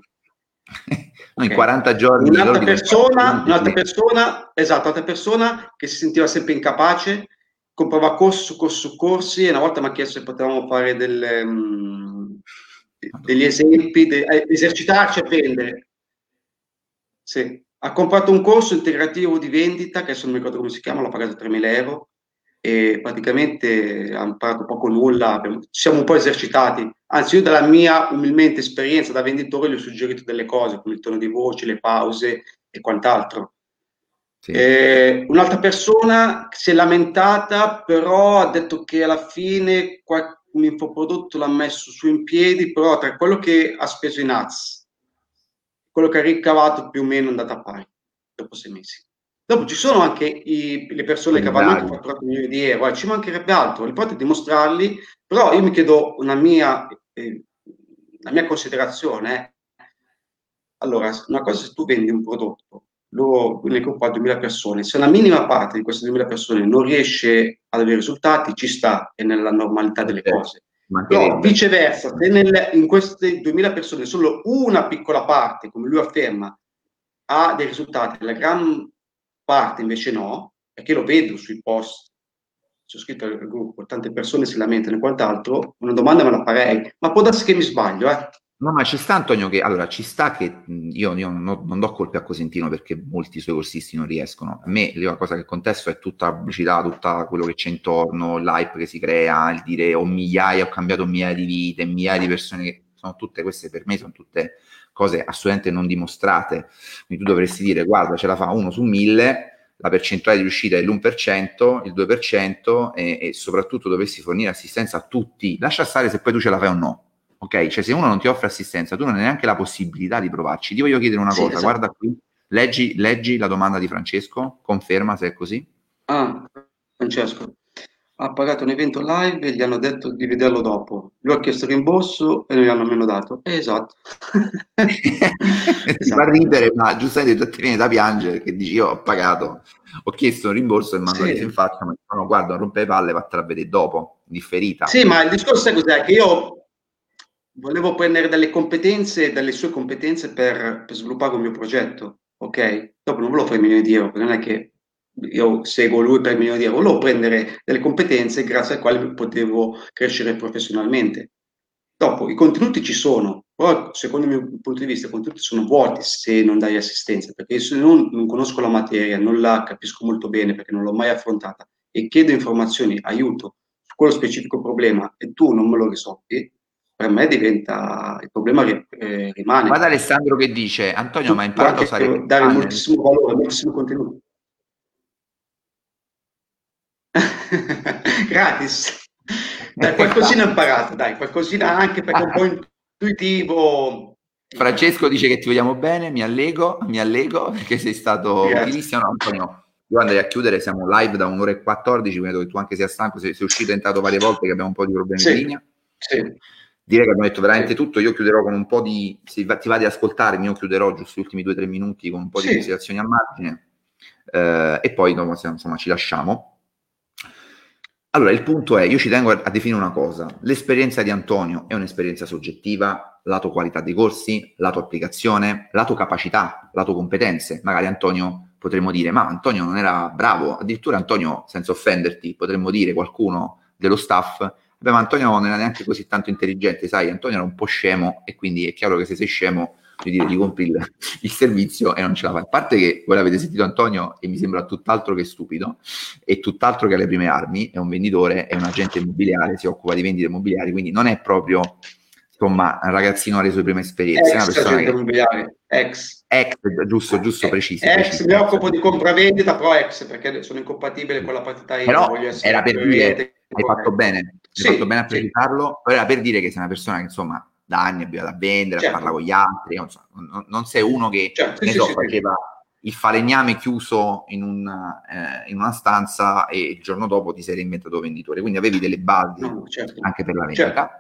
No, in 40 giorni. Un'altra persona, un'altra persona, esatto, un'altra persona che si sentiva sempre incapace, comprava corsi su corsi su corsi e una volta mi ha chiesto se potevamo fare delle, um, degli esempi, de, eh, esercitarci a vendere. Sì. Ha comprato un corso integrativo di vendita, che adesso non mi ricordo come si chiama, l'ha pagato 3.000 euro, e praticamente ha imparato poco nulla, ci siamo un po' esercitati. Anzi, io dalla mia umilmente esperienza da venditore gli ho suggerito delle cose, come il tono di voce, le pause e quant'altro. Sì. Eh, un'altra persona si è lamentata, però ha detto che alla fine un infoprodotto l'ha messo su in piedi, però tra quello che ha speso in ads, quello che ha ricavato più o meno è andata a pari dopo sei mesi. Dopo ci sono anche i, le persone che vanno anche fatturato milioni di euro, eh, ci mancherebbe altro, l'importante è dimostrarli, però io mi chiedo una mia, eh, una mia considerazione. Eh. Allora, una cosa se tu vendi un prodotto, lo, ne compra 2000 persone, se una minima parte di queste 2000 persone non riesce ad avere risultati, ci sta, è nella normalità delle cose. Però viceversa, se nel, in queste 2000 persone solo una piccola parte, come lui afferma, ha dei risultati, la gran parte invece no, perché lo vedo sui post, c'è scritto al gruppo, tante persone si lamentano e quant'altro, una domanda me la farei, ma può darsi che mi sbaglio, eh? No, ma ci sta Antonio che, allora, ci sta che io, io non, non, do colpe a Cosentino perché molti suoi corsisti non riescono. A me la cosa che contesto è tutta la pubblicità, tutto quello che c'è intorno, l'hype che si crea, il dire ho migliaia, ho cambiato migliaia di vite, migliaia di persone che sono tutte queste per me, sono tutte cose assolutamente non dimostrate. Quindi tu dovresti dire, guarda, ce la fa uno su mille, la percentuale di riuscita è l'1%, il 2% e, e soprattutto dovresti fornire assistenza a tutti. Lascia stare se poi tu ce la fai o no. Ok, cioè se uno non ti offre assistenza, tu non hai neanche la possibilità di provarci. Ti voglio chiedere una sì, cosa, esatto. guarda qui, leggi, leggi la domanda di Francesco, conferma se è così. Ah, Francesco, ha pagato un evento live e gli hanno detto di vederlo dopo. Lui ha chiesto rimborso e non gli hanno nemmeno dato. Eh, esatto. esatto. fa ridere, ma giustamente ti viene da piangere che dici io ho pagato, ho chiesto un rimborso e mi hanno sì. in faccia, ma no, guarda, rompe le palle, vattene a vedere dopo, differita. Sì, ma il discorso è cos'è? Che io volevo prendere delle competenze, dalle sue competenze per, per sviluppare un mio progetto, ok? Dopo non volevo 3 milioni di euro, perché non è che io seguo lui per milioni di euro, volevo prendere delle competenze grazie alle quali potevo crescere professionalmente. Dopo, i contenuti ci sono, Però secondo il mio punto di vista i contenuti sono vuoti se non dai assistenza, perché se non, non conosco la materia, non la capisco molto bene perché non l'ho mai affrontata e chiedo informazioni, aiuto su quello specifico problema e tu non me lo risolvi, per me diventa il problema che eh, rimane. Guarda Alessandro che dice, Antonio, ma ha imparato a usare... Dare moltissimo valore, moltissimo contenuto. Gratis. Dai, qualcosina ho imparato, dai, qualcosina anche perché è un po' intuitivo. Francesco dice che ti vogliamo bene, mi allego, mi allego perché sei stato utilissimo. No, Antonio, io andrei a chiudere, siamo live da un'ora e 14, vedo che tu anche sia stanco, sei, sei uscito e entrato varie volte che abbiamo un po' di problemi sì, di linea. Sì. Direi che abbiamo detto veramente sì. tutto, io chiuderò con un po' di, se ti va di ascoltarmi, io chiuderò giusto gli ultimi due o tre minuti con un po' di considerazioni a margine eh, e poi insomma ci lasciamo. Allora, il punto è, io ci tengo a definire una cosa, l'esperienza di Antonio è un'esperienza soggettiva, lato qualità dei corsi, lato applicazione, lato capacità, lato competenze. Magari Antonio potremmo dire, ma Antonio non era bravo, addirittura Antonio, senza offenderti, potremmo dire qualcuno dello staff, beh ma Antonio non era neanche così tanto intelligente, sai, Antonio era un po' scemo e quindi è chiaro che se sei scemo dire, gli compri il, il, servizio e non ce la fa. A parte che voi l'avete sentito Antonio e mi sembra tutt'altro che stupido e tutt'altro che alle prime armi, è un venditore, è un agente immobiliare, si occupa di vendite immobiliari, quindi non è proprio insomma un ragazzino alle sue prime esperienze, ex, persona che... immobiliare, ex. Ex, giusto, giusto, eh, preciso. Ex, preciso, mi occupo di compravendita, però ex, perché sono incompatibile con la partita IVA. Però era per dire, hai fatto bene, hai sì, fatto bene a precisarlo, sì. era per dire che sei una persona che insomma da anni abituato a vendere, certo. a parlare con gli altri, non, so, non, non sei uno che certo, sì, so, sì, faceva il falegname chiuso in, un, eh, in, una stanza e il giorno dopo ti sei reinventato venditore, quindi avevi delle basi no, certo. anche per la vendita. Certo.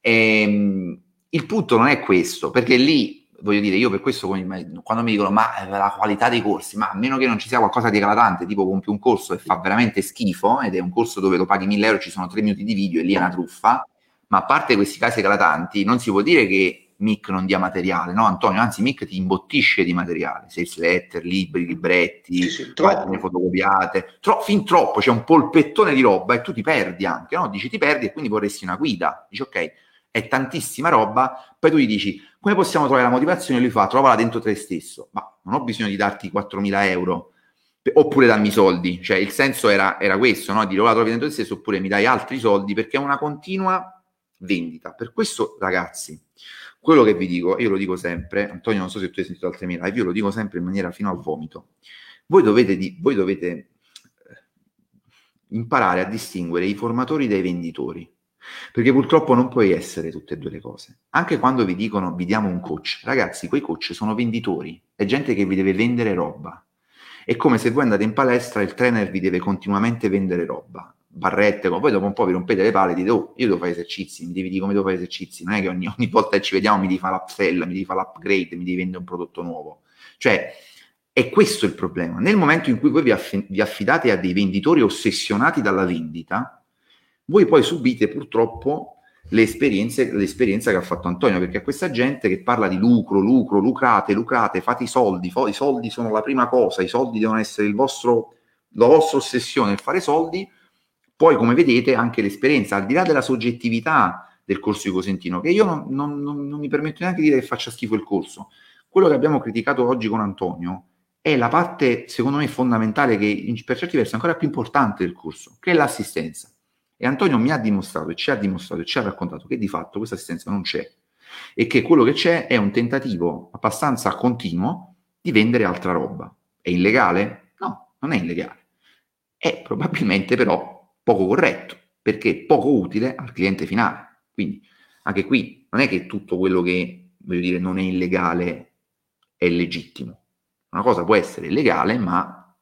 E, ehm, il punto non è questo, perché lì voglio dire, io per questo quando mi dicono ma la qualità dei corsi, ma a meno che non ci sia qualcosa di eclatante, tipo compri un corso e fa veramente schifo ed è un corso dove lo paghi 1000 euro, ci sono 3 minuti di video e lì è una truffa, ma a parte questi casi eclatanti, non si può dire che Mic non dia materiale, no Antonio, anzi Mic ti imbottisce di materiale, sales letter, libri, libretti, sì, sì, pagine fotocopiate, tro- fin troppo, c'è un polpettone di roba e tu ti perdi anche, no? Dici ti perdi e quindi vorresti una guida, dici ok, è tantissima roba, poi tu gli dici come possiamo trovare la motivazione, lui fa trovala dentro te stesso, ma non ho bisogno di darti 4.000 euro. Oppure dammi soldi, cioè il senso era, era questo, no? dire o la trovi dentro te stesso oppure mi dai altri soldi perché è una continua vendita. Per questo, ragazzi, quello che vi dico, io lo dico sempre, Antonio, non so se tu hai sentito altre mie live, io lo dico sempre in maniera fino al vomito. Voi dovete, di, voi dovete eh, imparare a distinguere i formatori dai venditori. Perché purtroppo non puoi essere tutte e due le cose. Anche quando vi dicono vi diamo un coach, ragazzi, quei coach sono venditori, è gente che vi deve vendere roba. È come se voi andate in palestra e il trainer vi deve continuamente vendere roba barrette, poi dopo un po' vi rompete le palle e dite, oh, io devo fare esercizi, mi devi dire come devo fare esercizi, non è che ogni, ogni volta che ci vediamo mi devi fare l'upsell, mi devi fare l'upgrade, mi devi vendere un prodotto nuovo. Cioè, è questo il problema. Nel momento in cui voi vi, aff- vi affidate a dei venditori ossessionati dalla vendita, voi poi subite purtroppo le l'esperienza che ha fatto Antonio, perché a questa gente che parla di lucro, lucro, lucrate, lucrate, fate i soldi, i soldi sono la prima cosa, i soldi devono essere il vostro, la vostra ossessione, fare soldi, poi, come vedete, anche l'esperienza, al di là della soggettività del corso di Cosentino, che io non, non, non, mi permetto neanche di dire che faccia schifo il corso, quello che abbiamo criticato oggi con Antonio è la parte, secondo me, fondamentale, che per certi versi è ancora più importante del corso, che è l'assistenza. E Antonio mi ha dimostrato e ci ha dimostrato e ci ha raccontato che di fatto questa assistenza non c'è e che quello che c'è è un tentativo abbastanza continuo di vendere altra roba. È illegale? No, non è illegale. È probabilmente però poco corretto, perché poco utile al cliente finale. Quindi anche qui non è che tutto quello che, voglio dire, non è illegale è legittimo. Una cosa può essere illegale, ma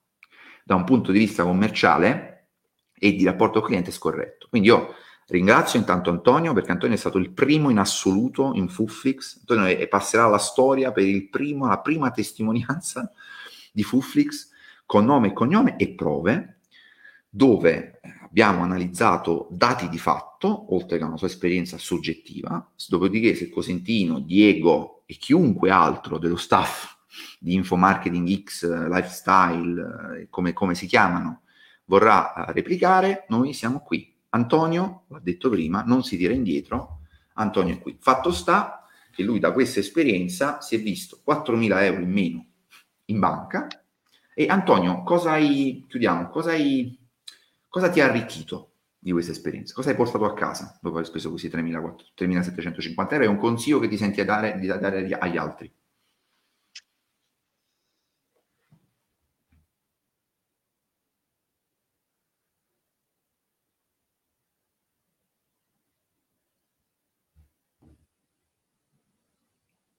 da un punto di vista commerciale e di rapporto cliente è scorretto. Quindi io ringrazio intanto Antonio, perché Antonio è stato il primo in assoluto in Fuflix. Antonio è, passerà alla storia per primo, la prima testimonianza di Fuflix con nome e cognome e prove, dove abbiamo analizzato dati di fatto, oltre che una sua esperienza soggettiva, dopodiché se Cosentino, Diego e chiunque altro dello staff di Infomarketing X, Lifestyle, eh, come, come si chiamano, vorrà eh, replicare, noi siamo qui. Antonio, l'ha detto prima, non si tira indietro, Antonio è qui. Fatto sta che lui da questa esperienza si è visto 4.000 euro in meno in banca. E Antonio, cosa hai, chiudiamo, cosa, hai, cosa ti ha arricchito di questa esperienza? Cosa hai portato a casa dopo aver speso così 3.750 euro? È un consiglio che ti senti a dare, di dare agli altri?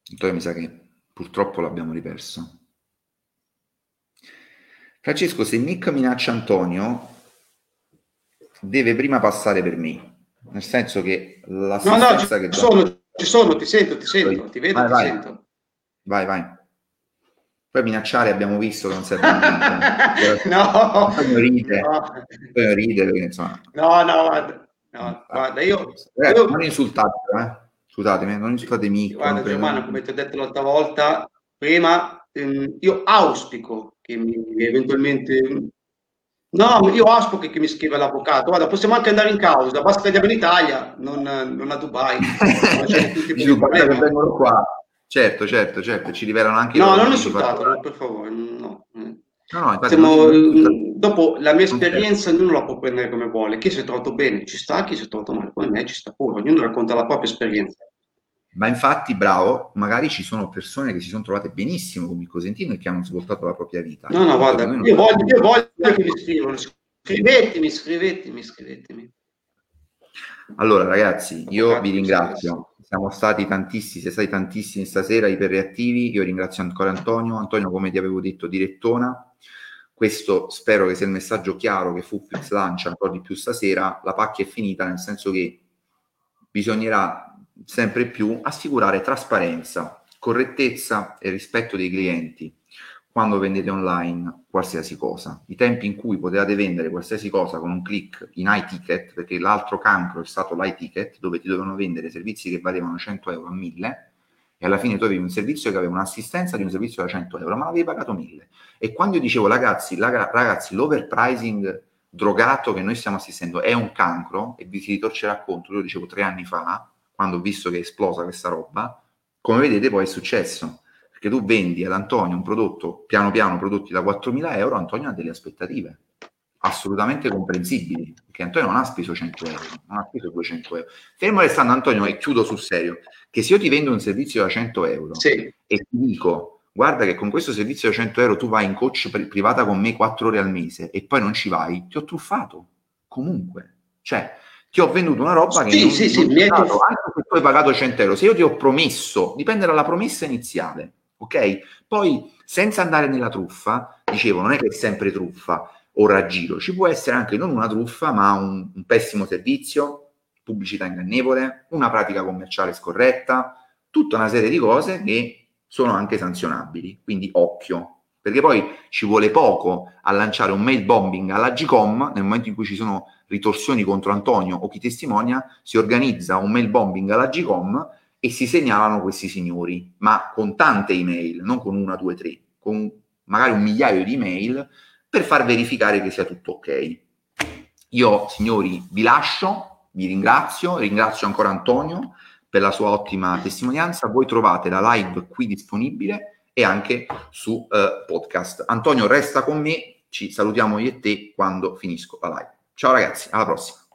Antonio mi sa che purtroppo l'abbiamo riperso. Francesco, se Nick minaccia Antonio, deve prima passare per me. Nel senso che l'assistenza no, no, ci che sono, da... ci sono, ti sento, ti sento, ti vedo, vai, ti vai. sento. Vai, vai. Poi minacciare abbiamo visto che non serve a niente. no, ride, no. poi ride perché insomma... No, no, guarda, no, guarda io... Ragazzi, io... Non insultate, eh. Scusatemi, non insultatemi. Guarda, Germano, come ti ho detto l'altra volta, prima, ehm, io auspico che mi, eventualmente... No, io auspico che mi scriva l'avvocato. Guarda, possiamo anche andare in causa, basta che andiamo in Italia, non, non a Dubai. non che vengono qua. Certo, certo, certo, ci rivelano anche... No, non insultatelo, per favore, no. No, no, Siamo, non... dopo la mia esperienza ognuno la può prendere come vuole. Chi si è trovato bene ci sta, chi si è trovato male come me ci sta pure. Ognuno racconta la propria esperienza. Ma infatti, bravo, magari ci sono persone che si sono trovate benissimo con il Cosentino e che hanno svoltato la propria vita. No, no, guarda, io voglio, io voglio che mi scrivano. Scrivetemi, scrivetemi, scrivetemi. Allora, ragazzi, io vi ringrazio. Siamo stati tantissimi, siete stati tantissimi stasera, iperreattivi. Io ringrazio ancora Antonio. Antonio, come ti avevo detto, direttona. Questo spero che sia il messaggio chiaro che Fuffix lancia ancora di più stasera. La pacchia è finita, nel senso che bisognerà sempre più assicurare trasparenza, correttezza e rispetto dei clienti quando vendete online qualsiasi cosa. I tempi in cui potevate vendere qualsiasi cosa con un click in iTicket, perché l'altro cancro è stato l'iTicket, dove ti dovevano vendere servizi che valevano 100 euro a 1000 e alla fine tu avevi un servizio che aveva un'assistenza di un servizio da 100 euro, ma l'avevi pagato 1000. E quando io dicevo, ragazzi, la, ragazzi, l'overpricing drogato che noi stiamo assistendo è un cancro, e vi si ritorcerà conto, io lo dicevo tre anni fa, quando ho visto che è esplosa questa roba, come vedete poi è successo, perché tu vendi ad Antonio un prodotto, piano piano prodotti da 4.000 euro, Antonio ha delle aspettative assolutamente comprensibili, perché Antonio non ha speso 100 euro, non ha speso 200 euro. Fermo restando Antonio, e chiudo sul serio, che se io ti vendo un servizio da 100 euro sì. e ti dico guarda che con questo servizio da 100 euro tu vai in coach privata con me 4 ore al mese e poi non ci vai, ti ho truffato comunque. Cioè, ti ho venduto una roba che sì, non, sì, non sì, dato, anche se tu hai pagato 100 euro. Se io ti ho promesso, dipende dalla promessa iniziale, ok? Poi, senza andare nella truffa, dicevo, non è che è sempre truffa o raggiro, ci può essere anche non una truffa, ma un, un pessimo servizio, pubblicità ingannevole, una pratica commerciale scorretta, tutta una serie di cose che sono anche sanzionabili, quindi occhio, perché poi ci vuole poco a lanciare un mail bombing alla GCOM nel momento in cui ci sono ritorsioni contro Antonio o chi testimonia, si organizza un mail bombing alla GCOM e si segnalano questi signori, ma con tante email, non con una, due, tre, con magari un migliaio di email per far verificare che sia tutto ok. Io, signori, vi lascio, vi ringrazio, ringrazio ancora Antonio per la sua ottima testimonianza. Voi trovate la live qui disponibile e anche su uh, podcast. Antonio resta con me, ci salutiamo io e te quando finisco la live. Ciao ragazzi, alla prossima.